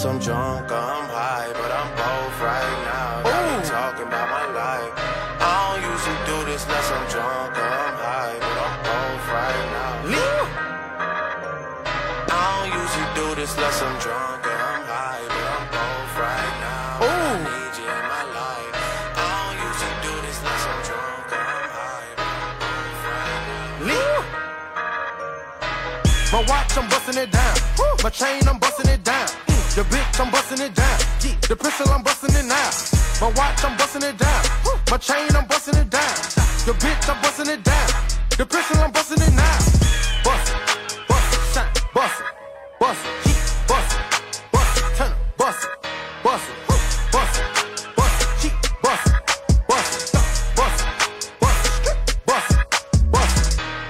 Unless I'm drunk I'm high, but I'm both right now. Got me talking about my life. I don't usually do this unless I'm drunk I'm high, but I'm both right now. I don't usually do this unless I'm drunk I'm high, but I'm both right now. I need you in my life. I don't usually do this unless I'm drunk I'm high, but I'm both right now. But watch, I'm busting it down. Woo. My chain, I'm busting it down. The bitch, I'm busting it down. The pistol, I'm busting it now. My watch, I'm busting it down. My chain, I'm busting it down. The bitch, I'm busting it down. The pistol, I'm busting it now. Bust it, bust it, shine, bust it, bust it, bust it, bust it, turn it, bust it, bust it.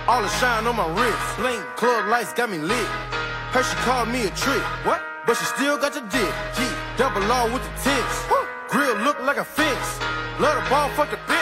All the shine on my wrist, bling, club lights got me lit. Her she called me a trick, what? But she still got your dick. G, double R with the tits. Grill look like a fence. Love the ball, fuck the bitch.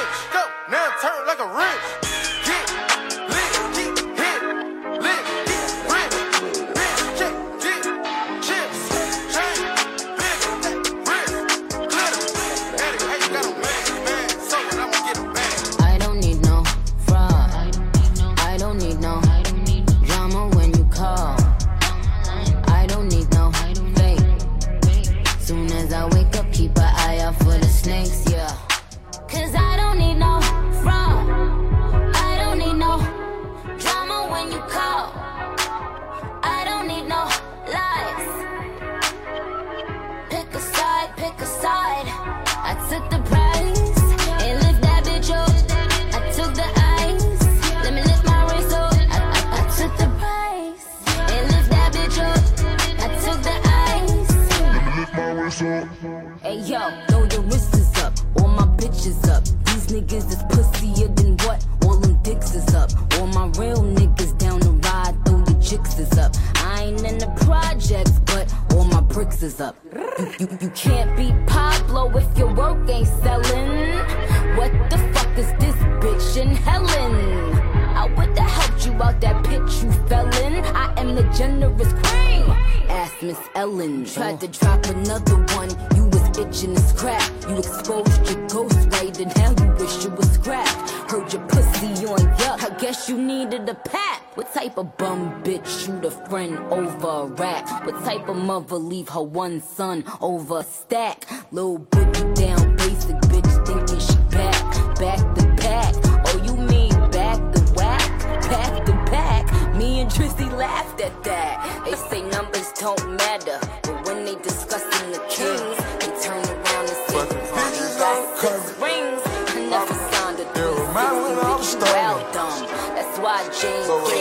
Mother leave her one son over a stack? Little boogie down basic bitch thinking she back. Back the pack. Oh, you mean back the whack? back the pack. Me and Tristy laughed at that. They say numbers don't matter. But when they discussing the kings, they turn around and say bitches got six rings. I never signed a deal. Well dumb. That's why James gets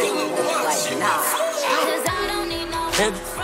like nah. Cause I don't need no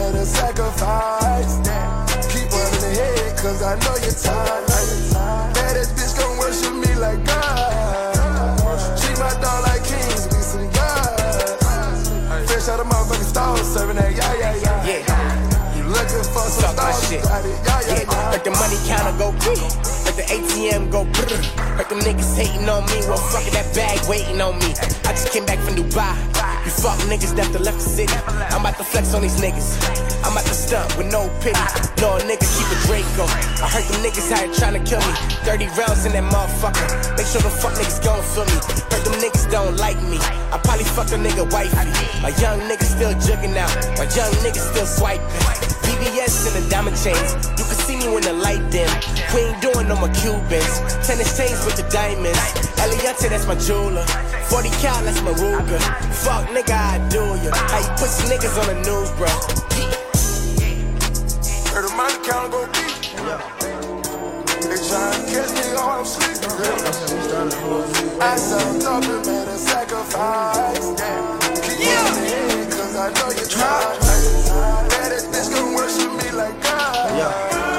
tough a sacrifice. Keep one in the head, cause I know you're tired. Baddest bitch gon' worship me like God. Treat my dog like kings, we some God. Fresh out of motherfucking stores, serving that yeah, yeah, yeah. Yeah. You looking for some Talk stars, shit. yeah, yeah, Yeah, let the money counter go beep. The ATM go brr. Heard them niggas hating on me. Well, fuck it, that bag waiting on me. I just came back from Dubai. You fuck niggas that left the city. I'm about to flex on these niggas. I'm about to stunt with no pity. No nigga keep a Draco. I heard them niggas out here trying to kill me. 30 rounds in that motherfucker. Make sure the fuck niggas gon' feel me. Heard them niggas don't like me. I probably fuck a nigga wifey. My young nigga still jugging out. My young nigga still swiping. VVS and the diamond chains. You see me when the light dim. We ain't doing no more Cubans. Tennis chains with the diamonds. Eliantte, that's my jeweler. 40 cal, that's my Ruger. Fuck nigga, I do you. How you put some niggas on the news, bro? Heard the money count go deep. They tryna catch me while I'm sleeping. I sound tough and man a sacrifice. Keep yeah. on the cause I know you're tired. Baddest bitch gon' worship me like God.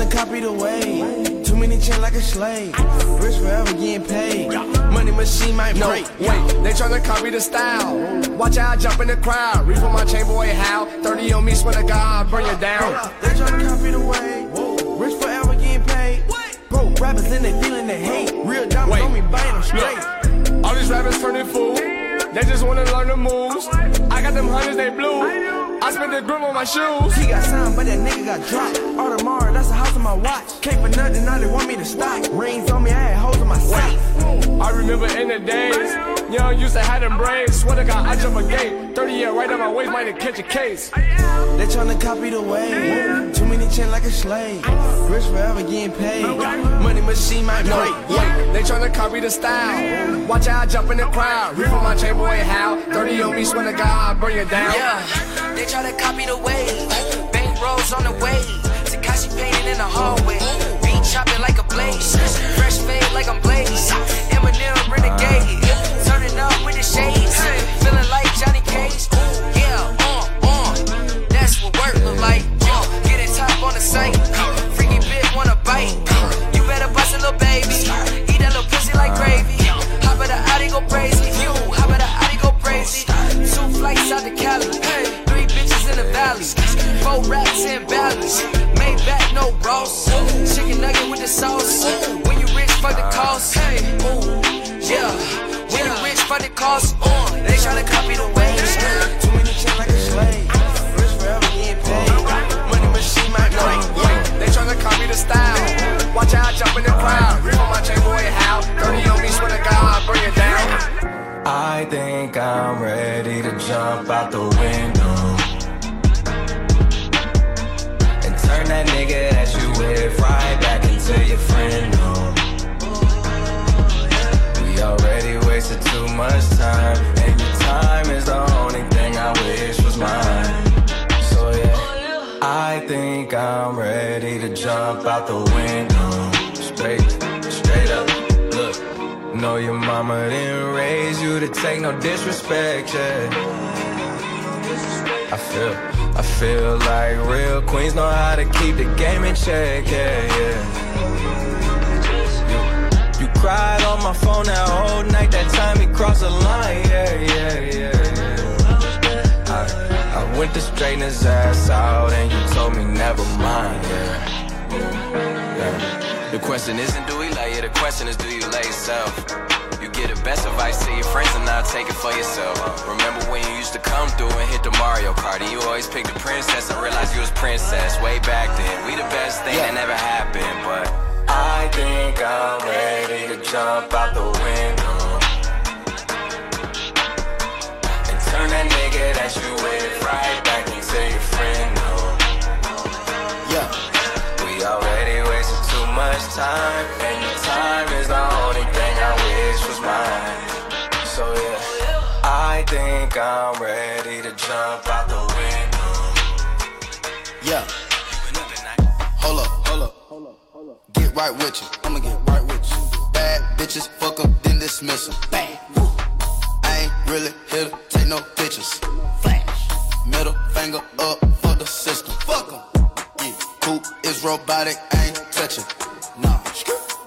Tryna copy the way. Too many chain like a slave. Rich forever getting paid. Money machine might No, break. wait, they tryna copy the style. Watch out, jump in the crowd. Reach for my chain boy, how? 30 on me, swear to God, burn you down. They tryna copy the way. Rich forever getting paid. Bro, rappers in they feeling the hate. Real diamonds on me, buying them straight. All these rappers turning fool. They just wanna learn the moves. I got them hundreds, they blue. I spent the grip on my shoes. He got signed, but that nigga got dropped. Audemars, that's the house on my watch. Came for nothing, now they want me to stop. Rings on me, I had hoes on my socks. I remember in the days, young used to have them braids. Swear to God, I jump a gate. 30 year right on my waist, might catch a case. They tryna copy the way. Too many chain like a slave. Rich forever getting paid. Money machine might break. wait, they tryna copy the style. Watch out, jump in the crowd. Reach for my chain boy, how? 30 on me, swear to God, burn you down. Yeah, they tryna copy the wave. Bank rolls on the way. Takashi painted in the hallway. Beat chopping like a blaze. Fresh fade like I'm blaze. Eminem renegade. You better bust a little baby. Eat that little pussy like gravy. Hop of the Audi go crazy. You hop of the Audi go crazy. Two flights out to Cali. Three bitches in the valley. Four rats in valleys. Made back no Ross. Chicken nugget with the sauce. When you rich, fuck the cost. Hey, ooh, yeah. When you rich, fuck the cost. Uh, they tryna copy the way. Too many chain like a slave. The style. Watch out, jump in the crowd. My chain boy, how? 30 on me, swear to God, burn you down. I think I'm ready to jump out the window and turn that nigga that you with right back into your friend. No. We already wasted too much time, and your time is the only thing I wish was mine. So yeah, I think I'm ready to jump out the window, straight, straight up. Look, know your mama didn't raise you to take no disrespect, yeah. I feel, I feel like real queens know how to keep the game in check, yeah, yeah. You, cried on my phone that whole night, that time you crossed the line, yeah, yeah, yeah. I, went to straighten his ass out and you told me never mind, yeah. yeah. The question isn't do we lay it, the question is do you lay yourself? You get the best advice to your friends and now take it for yourself. Remember when you used to come through and hit the Mario Party? You always picked the princess and realized you was princess way back then. We the best thing that never happened, but I think I'm ready to jump out the window that nigga that you with right back into your friend. No. Yeah. We already wasted too much time, and your time is the only thing I wish was mine. So yeah, I think I'm ready to jump out the window. Yeah. Hold up, hold up. Get right with you. I'ma get right with you. Bad bitches, fuck 'em, then dismiss 'em. Bang. Woo. I ain't really to take no pictures. Flash. Middle finger up for the system. Fuck 'em. Yeah. Coupe is robotic, ain't touching. Nah.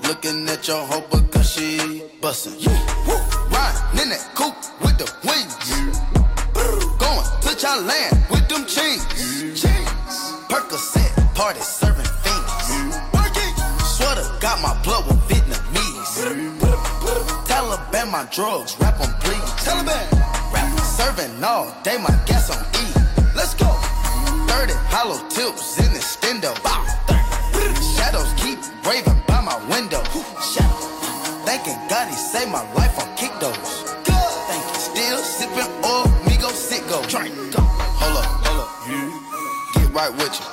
Looking at your hoe because she bustin'. Yeah. Woo. Riding in that coupe with the wings. Going to Thailand with them chains. Chains. Percocet, party serving fiends. Sweater got my blood with Vietnamese. Taliban my drugs, rap on please. Taliban, rap serving all day, my gas on E. Let's go. 30 hollow tips in the stendo. Shadows keep raving by my window. Thanking God he saved my life on kick those. Thank you. Still sipping oil, me go sit. Go. Hold up, hold up. Get right with you.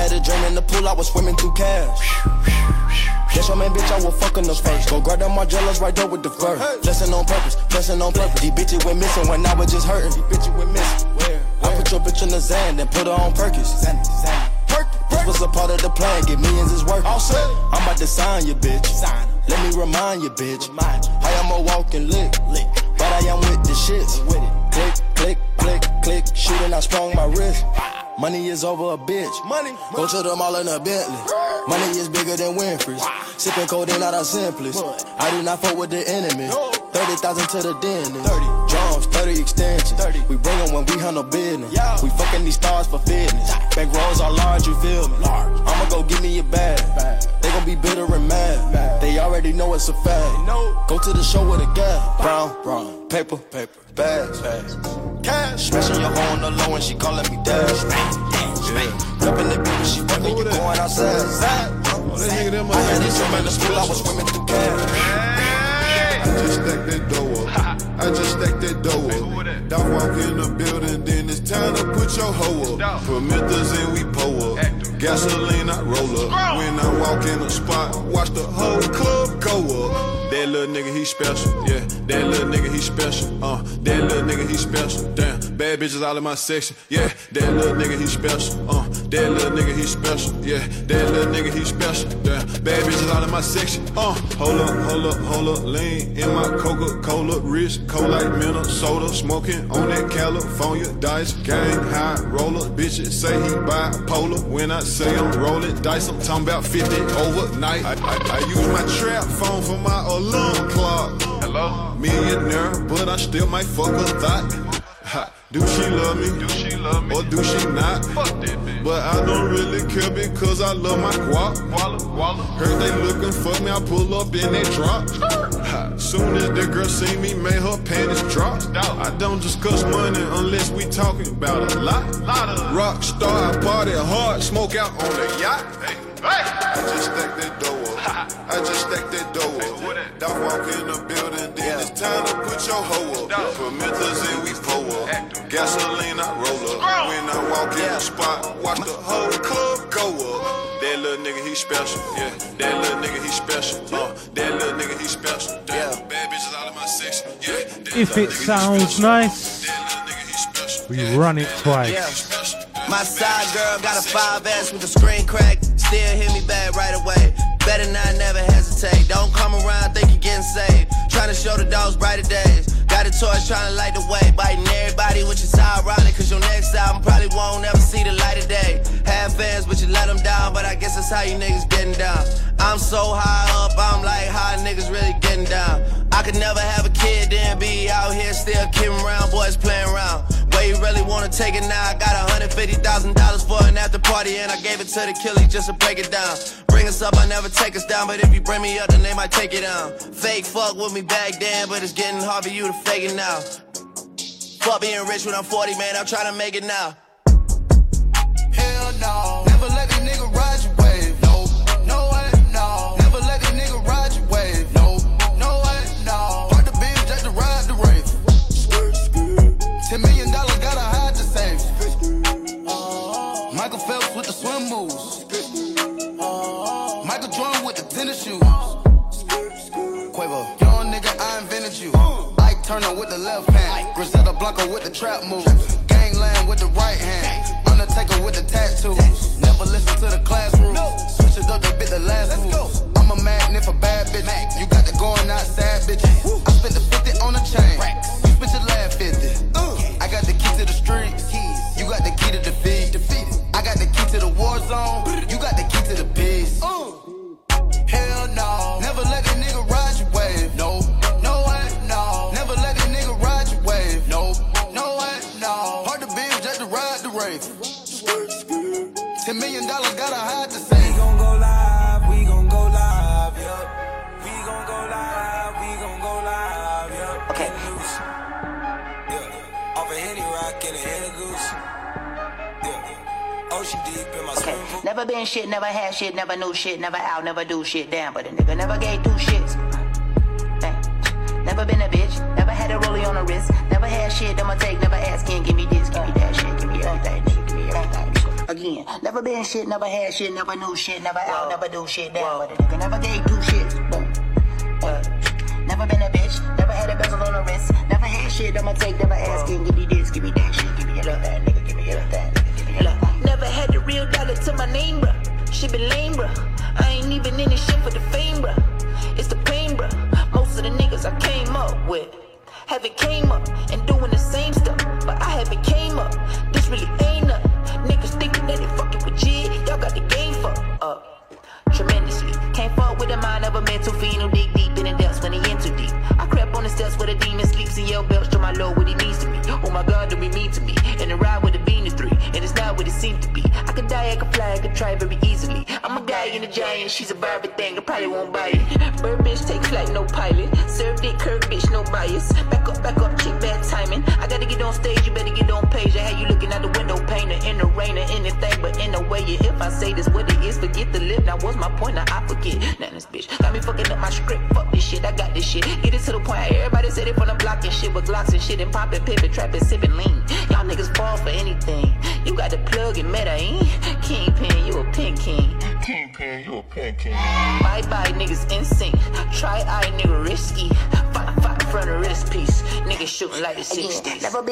I had a dream in the pool, I was swimming through cash. That's your man, bitch, I will fuck in the face. Go grab them Margielas right there with the fur. Flexing on purpose, flexing on purpose. These bitches went missing when I was just hurting. These bitches went missing. Where? I put your bitch in the Xan, then put her on Perkins. Xan, Xan. This was a part of the plan, get millions is worth. All set. I'm about to sign you, bitch. Sign. Let me remind you, bitch. Remind you. I am a walking lick, lick. but I am with the shits. With it. Click, click, click, click. Shooting, I sprung my wrist. Money is over a bitch. Money. Go to the mall in a Bentley. Money is bigger than Winfrey's. Sipping codeine out of simplest. I do not fuck with the enemy. 30,000 to the dentist. 30 drums, 30 extensions. 30. We bring them when we handle business. We fucking these stars for fitness. Bank rolls are large, you feel me? Large. I'ma go give me a bag. They gon' be bitter and mad. They already know it's a fact. Go to the show with a gap. Brown, brown, paper, paper, bags, bags. Cash. Smashing your hoe on the low and she calling me dad. Yeah. Dumping the bitch, she fucking you going outside. Oh, that nigga, them I had this in the school, I was swimming through cash. I just stacked that dough up. I just stacked that dough up. Dog walk in the building, then it's time to put your hoe up. Promethers and we pull up. Gasoline, I roll up. When I walk in the spot, watch the whole club go up. That little nigga, he special, yeah. That little nigga, he special, uh. That little nigga, he special, damn. Bad bitches all in my section, yeah. That little nigga, he special, uh. That little nigga, he special, yeah. That little nigga, he special, damn. Bad bitches all in my section, uh. Hold up, hold up, hold up, lean in my Coca-Cola, wrist, cold like Minnesota, smoking on that California dice, gang high roller. Bitches say he bipolar. When I say I'm rolling dice, I'm talking about 50 overnight. I, I, I use my trap phone for my alarm clock. Hello, millionaire, but I still might fuck a thought. Ha, Do she love me? Do she love me? Or do she not? Fuck that bitch. But I don't really care because I love my guap. Walla, walla. Heard they looking for me, I pull up and they drop. Ha, Soon as the girl see me, made her panties drop. I don't discuss money unless we talking about a lot. Rock star, I party hard, smoke out on the yacht. I just stacked that dough up. I just stacked that dough up. Dog walk in the building, then it's time to put your hoe up. Promethers and we pull up. Gasoline, I roll up. When I walk in the spot, watch the whole club go up. That little nigga, he special, yeah. That little nigga, he special, uh. That little nigga, he special, damn. Bad bitches all in my section, yeah. If it sounds nice, we run it twice. Yeah. My side girl got a 5S with a screen crack. Still hit me back right away. Better not never hesitate. Don't come around think you're getting saved. Trying to show the dogs brighter days. Got a torch trying to light the way. Biting everybody, which is ironic. Cause your next album probably won't ever see the light of day. Have fans, but you let them down. But I guess that's how you niggas getting down. I'm so high up, I'm like, how niggas really getting down? I could never have a kid, then be out here still kidding around, boys playing around. Where you really wanna take it now? I got $150,000 for an after party, and I gave it to the killie just to break it down. Bring us up, I never take us down, but if you bring me up, then they might take it down. Fake fuck with me back then, but it's getting hard for you to fake it now. Fuck being rich when I'm 40, man, I'm trying to make it now. Never knew shit, never out, never do shit, damn, but a nigga never gave two shits. Never been a bitch, never had a rollie on the wrist. Never had shit, I'ma take, never asking. Give me this, give me that shit, give me everything, nigga, give me everything. Again, never been shit, never had shit, never knew shit, never out, never do shit down. But a nigga never gave two shits.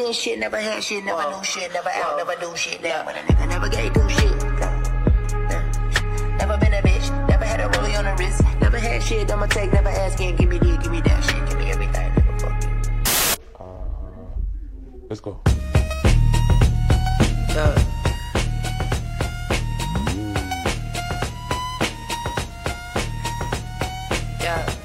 60s. Been shit, never had shit, never knew shit, never out, never do shit down. But a nigga never gave two shit. Never been a bitch, never had a rollie on the wrist. Never had shit, I'ma take, never asking. Give me this, give me that shit, give me everything, nigga, fuck you. Uh, let's go. Yeah. Yeah. Yeah.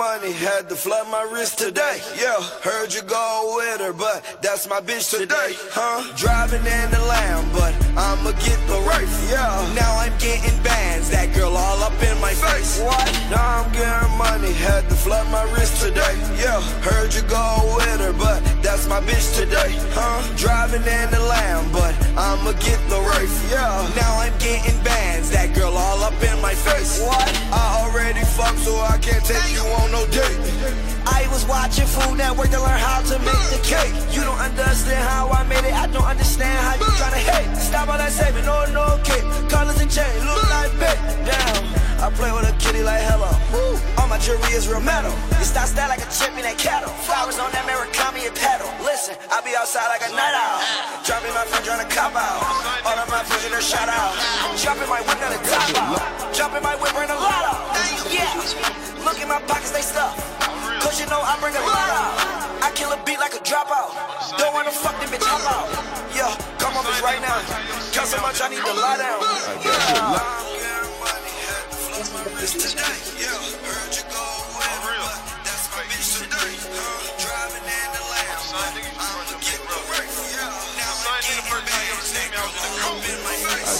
Money, had to flood my wrist today. Yeah, heard you go with her, but that's my bitch today, huh? Driving in the Lamb, but I'ma get the race. Yeah, now I'm getting bands, that girl all up in my face. What? Now I'm getting money, had to flood my wrist today. Yeah, heard you go with her, but that's my bitch today, huh? Driving in the Lamb, but I'ma get the race. Yeah, now I'm getting bands, that girl all up in my face. What? I already fucked, so I can't take you on no date. I was watching Food Network to learn how to make the cake. You don't understand how I made it. I don't understand how you tryna hate. Stop all that saving, no, no kick. Colors and chain, look like big. Damn, I play with a kitty like hello. All my jewelry is real metal. You style style like a chip in that cattle. Flowers on that Murakami and pedal. Listen, I be outside like a night owl. Dropping my friend trying to cop out. All of my friends in their shout out. Jumping my whip down the top out. Jumping my whip, bring a lot out. Yeah, look in my pockets, they stuff. Cause you know I bring a lot out. I kill a beat like a dropout. Don't wanna fuck them bitch, hop out. Yeah, come on, bitch, right now. Count so much, I need to lie down. Yeah, I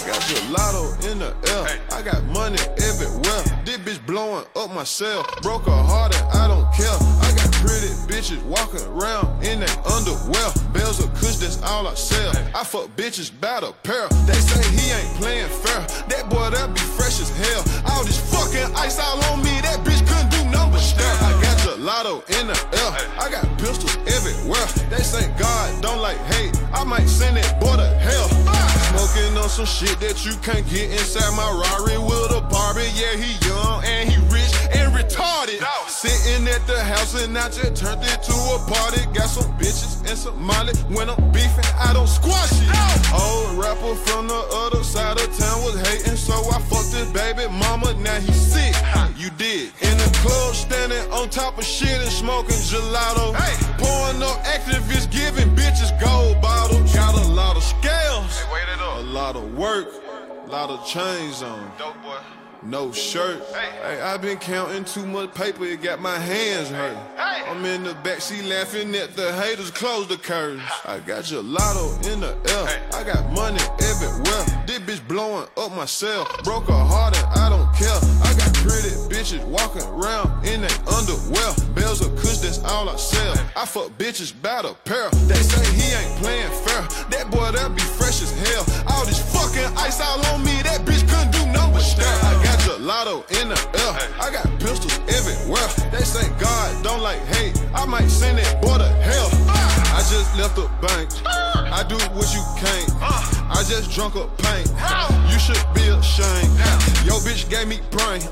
got gelato in the air. I got money everywhere. Bitch blowing up my cell. Broke her heart and I don't care. I got pretty bitches walking around in that underwear. Bells of kush, that's all I sell. I fuck bitches by pair. They say he ain't playing fair. That boy that be fresh as hell. All this fucking ice all on me. That bitch couldn't do number stare. I got gelato in the air. I got pistols everywhere. They say God don't like hate. I might send that boy to hell. Smoking on some shit that you can't get inside my Rari with a Barbie. Yeah, he young and he rich and retarded. Sitting at the house and I just turned it to a party. Got some bitches and some molly. When I'm beefing, I don't squash it. Old rapper from the other side of town was hating, so I fucked his baby mama. Now he sick. You did. In the club, standing on top of shit and smoking gelato. Pouring up Actavis, giving bitches gold bottles. Got a lot of scales. A lot of work. A lot of chains on. Dope boy. No shirt. Hey, I been counting too much paper, it got my hands hurt. I'm in the backseat laughing at the haters, close the curtains. I got your lotto in the air, I got money everywhere. This bitch blowing up my cell, broke her heart and I don't care. I got pretty bitches walking around in their underwear. Bells of kush, that's all I sell. I fuck bitches by the pair. They say he ain't playing fair. That boy that be fresh as hell. All this fucking ice all on me, that bitch couldn't do no but stare. Gelato in the air. I got pistols everywhere. They say God don't like hate. I might send it, boy to hell. I just left the bank. I do what you can't. I just drunk up paint. You should be ashamed. Yo, bitch gave me brain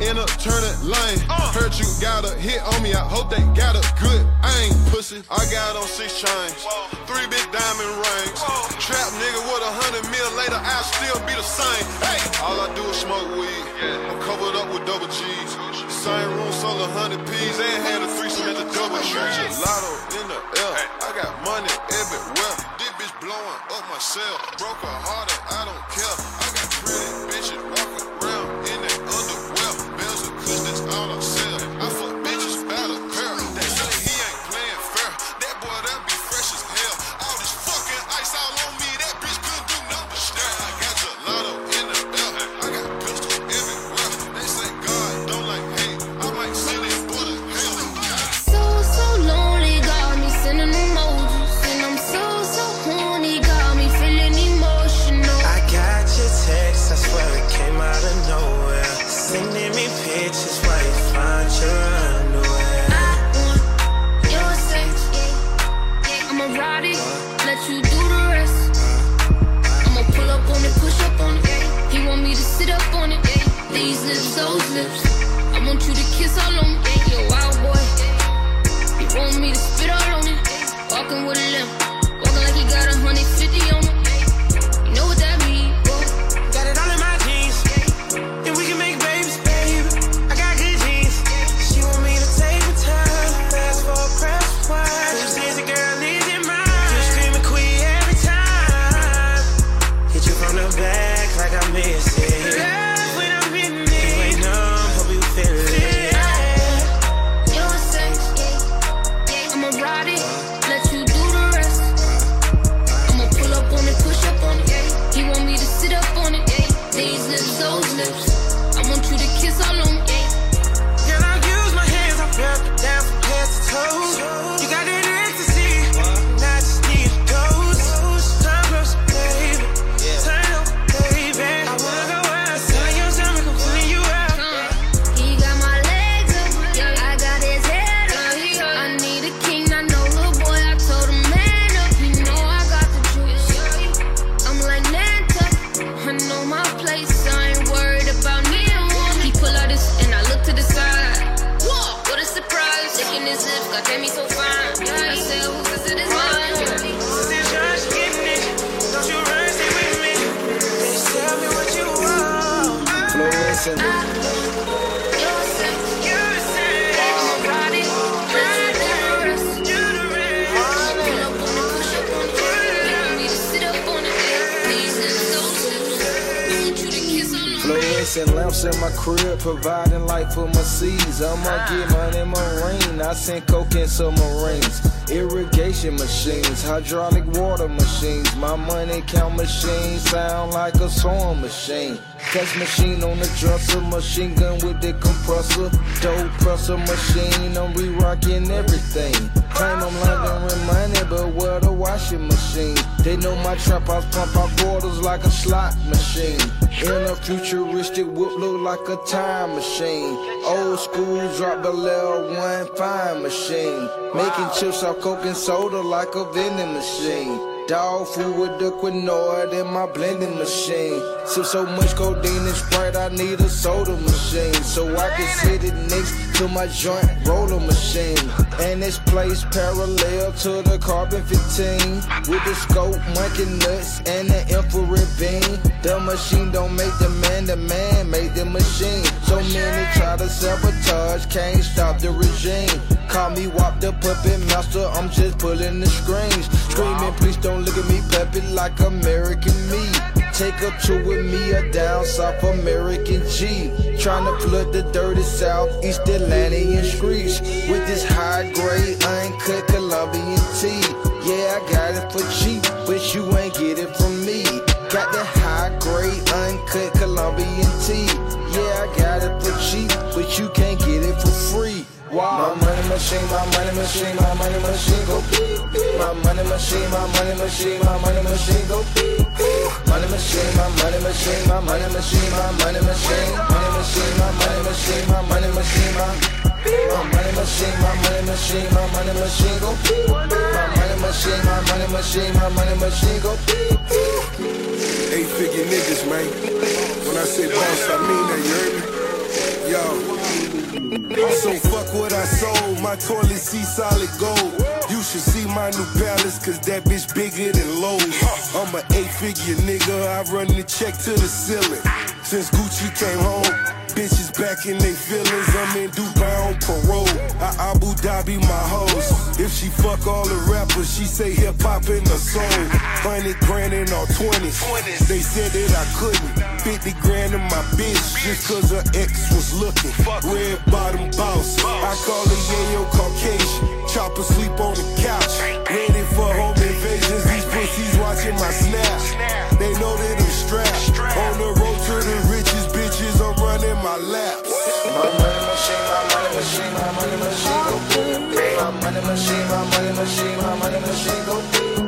in a turning lane. Heard you got a hit on me. I hope they got a good aim, pussy. I got on six chains, three big diamond rings. Trap nigga with a hundred mil later, I'll still be the same. Hey, all I do is smoke weed. I'm covered up with double G's. Same room, sold a hundred P's and had a threesome at the double tree. Gelato in the air. I got money everywhere. This bitch blowing up my cell. Broke her heart and I don't care. I got pretty bitches walking around in that underwear. Bells of kush, that's all I sell. Walking with a limp, In my crib, providing light for my seeds. I'ma ah. get money marine. I send coke in submarines. Irrigation machines, hydraulic water machines. My money count machine sound like a sewing machine. Text machine on the dresser, machine gun with the compressor. Dope presser machine, I'm re-rocking everything. Claim I'm laundering money, but where the washing machine? They know my trap house pump out quarters like a slot machine. In a futuristic whip look like a time machine. Old school drop below one fine machine. Making chips off coke and soda like a vending machine. Dog food with the quinoa in my blending machine. Sip so much codeine and Sprite, I need a soda machine. So I can sit it next to my joint roller machine. And it's placed parallel to the carbon 15. With the scope, monkey nuts, and the infrared beam. The machine don't make the man, the man made the machine. So many try to sabotage, can't stop the regime. Call me Wop the puppet master, I'm just pulling the strings. Screaming, please don't look at me, peppy like American me. take a tour with me a down South American G. to flood the dirty Southeast Atlantean streets with this high grade uncut Colombian tea. Yeah, I got it for cheap, but you ain't get it from me. Got that high grade uncut Colombian tea. Yeah, I got it for cheap, but you can't get. Wow. My money machine, my money machine, my money machine go beep, beep. My money machine, my money machine, my money machine go beep, beep. Money machine, my money machine, my money machine, my money machine, money machine, my money machine, my money machine, my my money machine, my money machine, my money machine go beep. My money machine, my money machine, my money machine go beep. Eight figure niggas, man. When I say boss, I mean that, you heard me? Yo. So fuck what I sold, my toilet seat solid gold. You should see my new palace, cause that bitch bigger than Lowe's. I'm an eight figure nigga, I run the check to the ceiling. Since Gucci came home, bitches back in they feelings. I'm in Dubai on parole. I Abu Dhabi my hoes. If she fuck all the rappers, she say hip hop in the soul. Hundred grand in all twenties. They said that I couldn't. 50 grand in my bitch just cause her ex was looking. Red bottom boss. I call her Yayo Caucasian. Chopper sleep on the couch. Ready for home invasions. These pussies watching my snap. They know that I'm strapped. On the road I'm running my laps. My money machine, my money machine, my money machine go beep. My money machine, my money machine, my money machine go beep.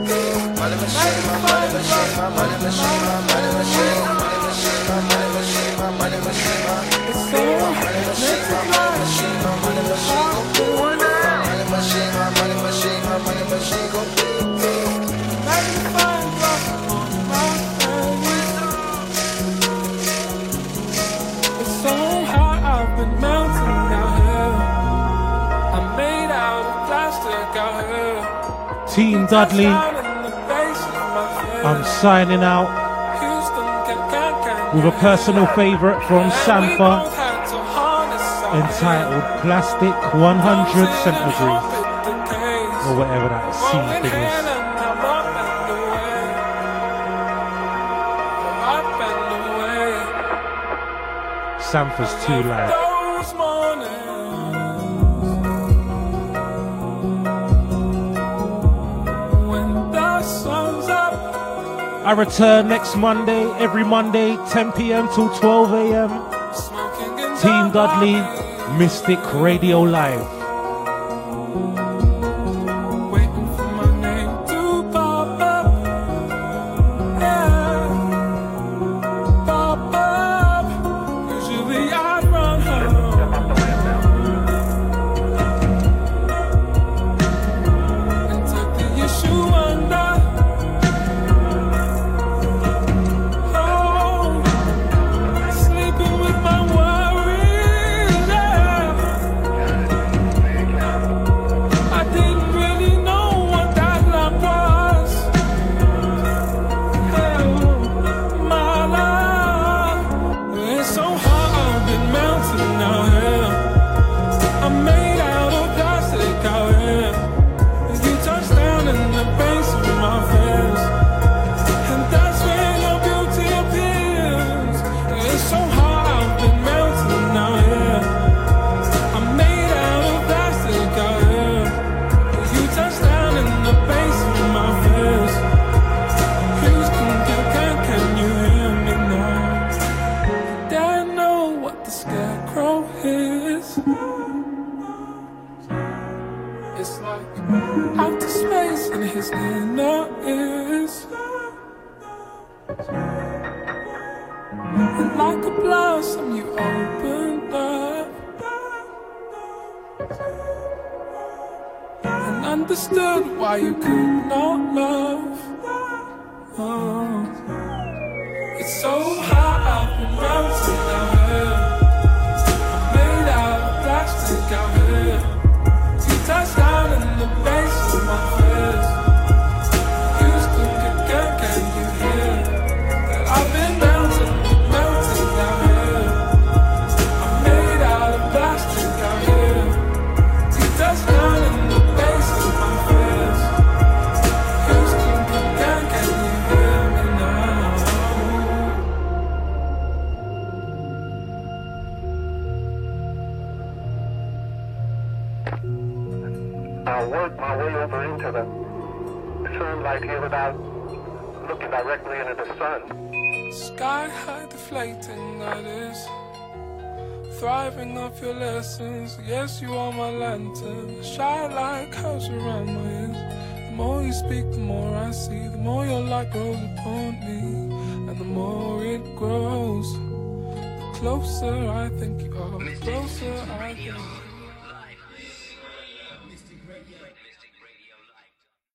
Money machine, my money machine, my money machine, my money machine, money machine, my money machine, my money machine, my my money machine, my money machine, my money machine go beep. Dudley. I'm signing out with a personal favourite from our entitled Plastic 100 Centigrade or whatever that C thing is. and I'm up I return next Monday, every Monday, 10 p.m. till 12 a.m. Team Dudley, Mystic Radio Live.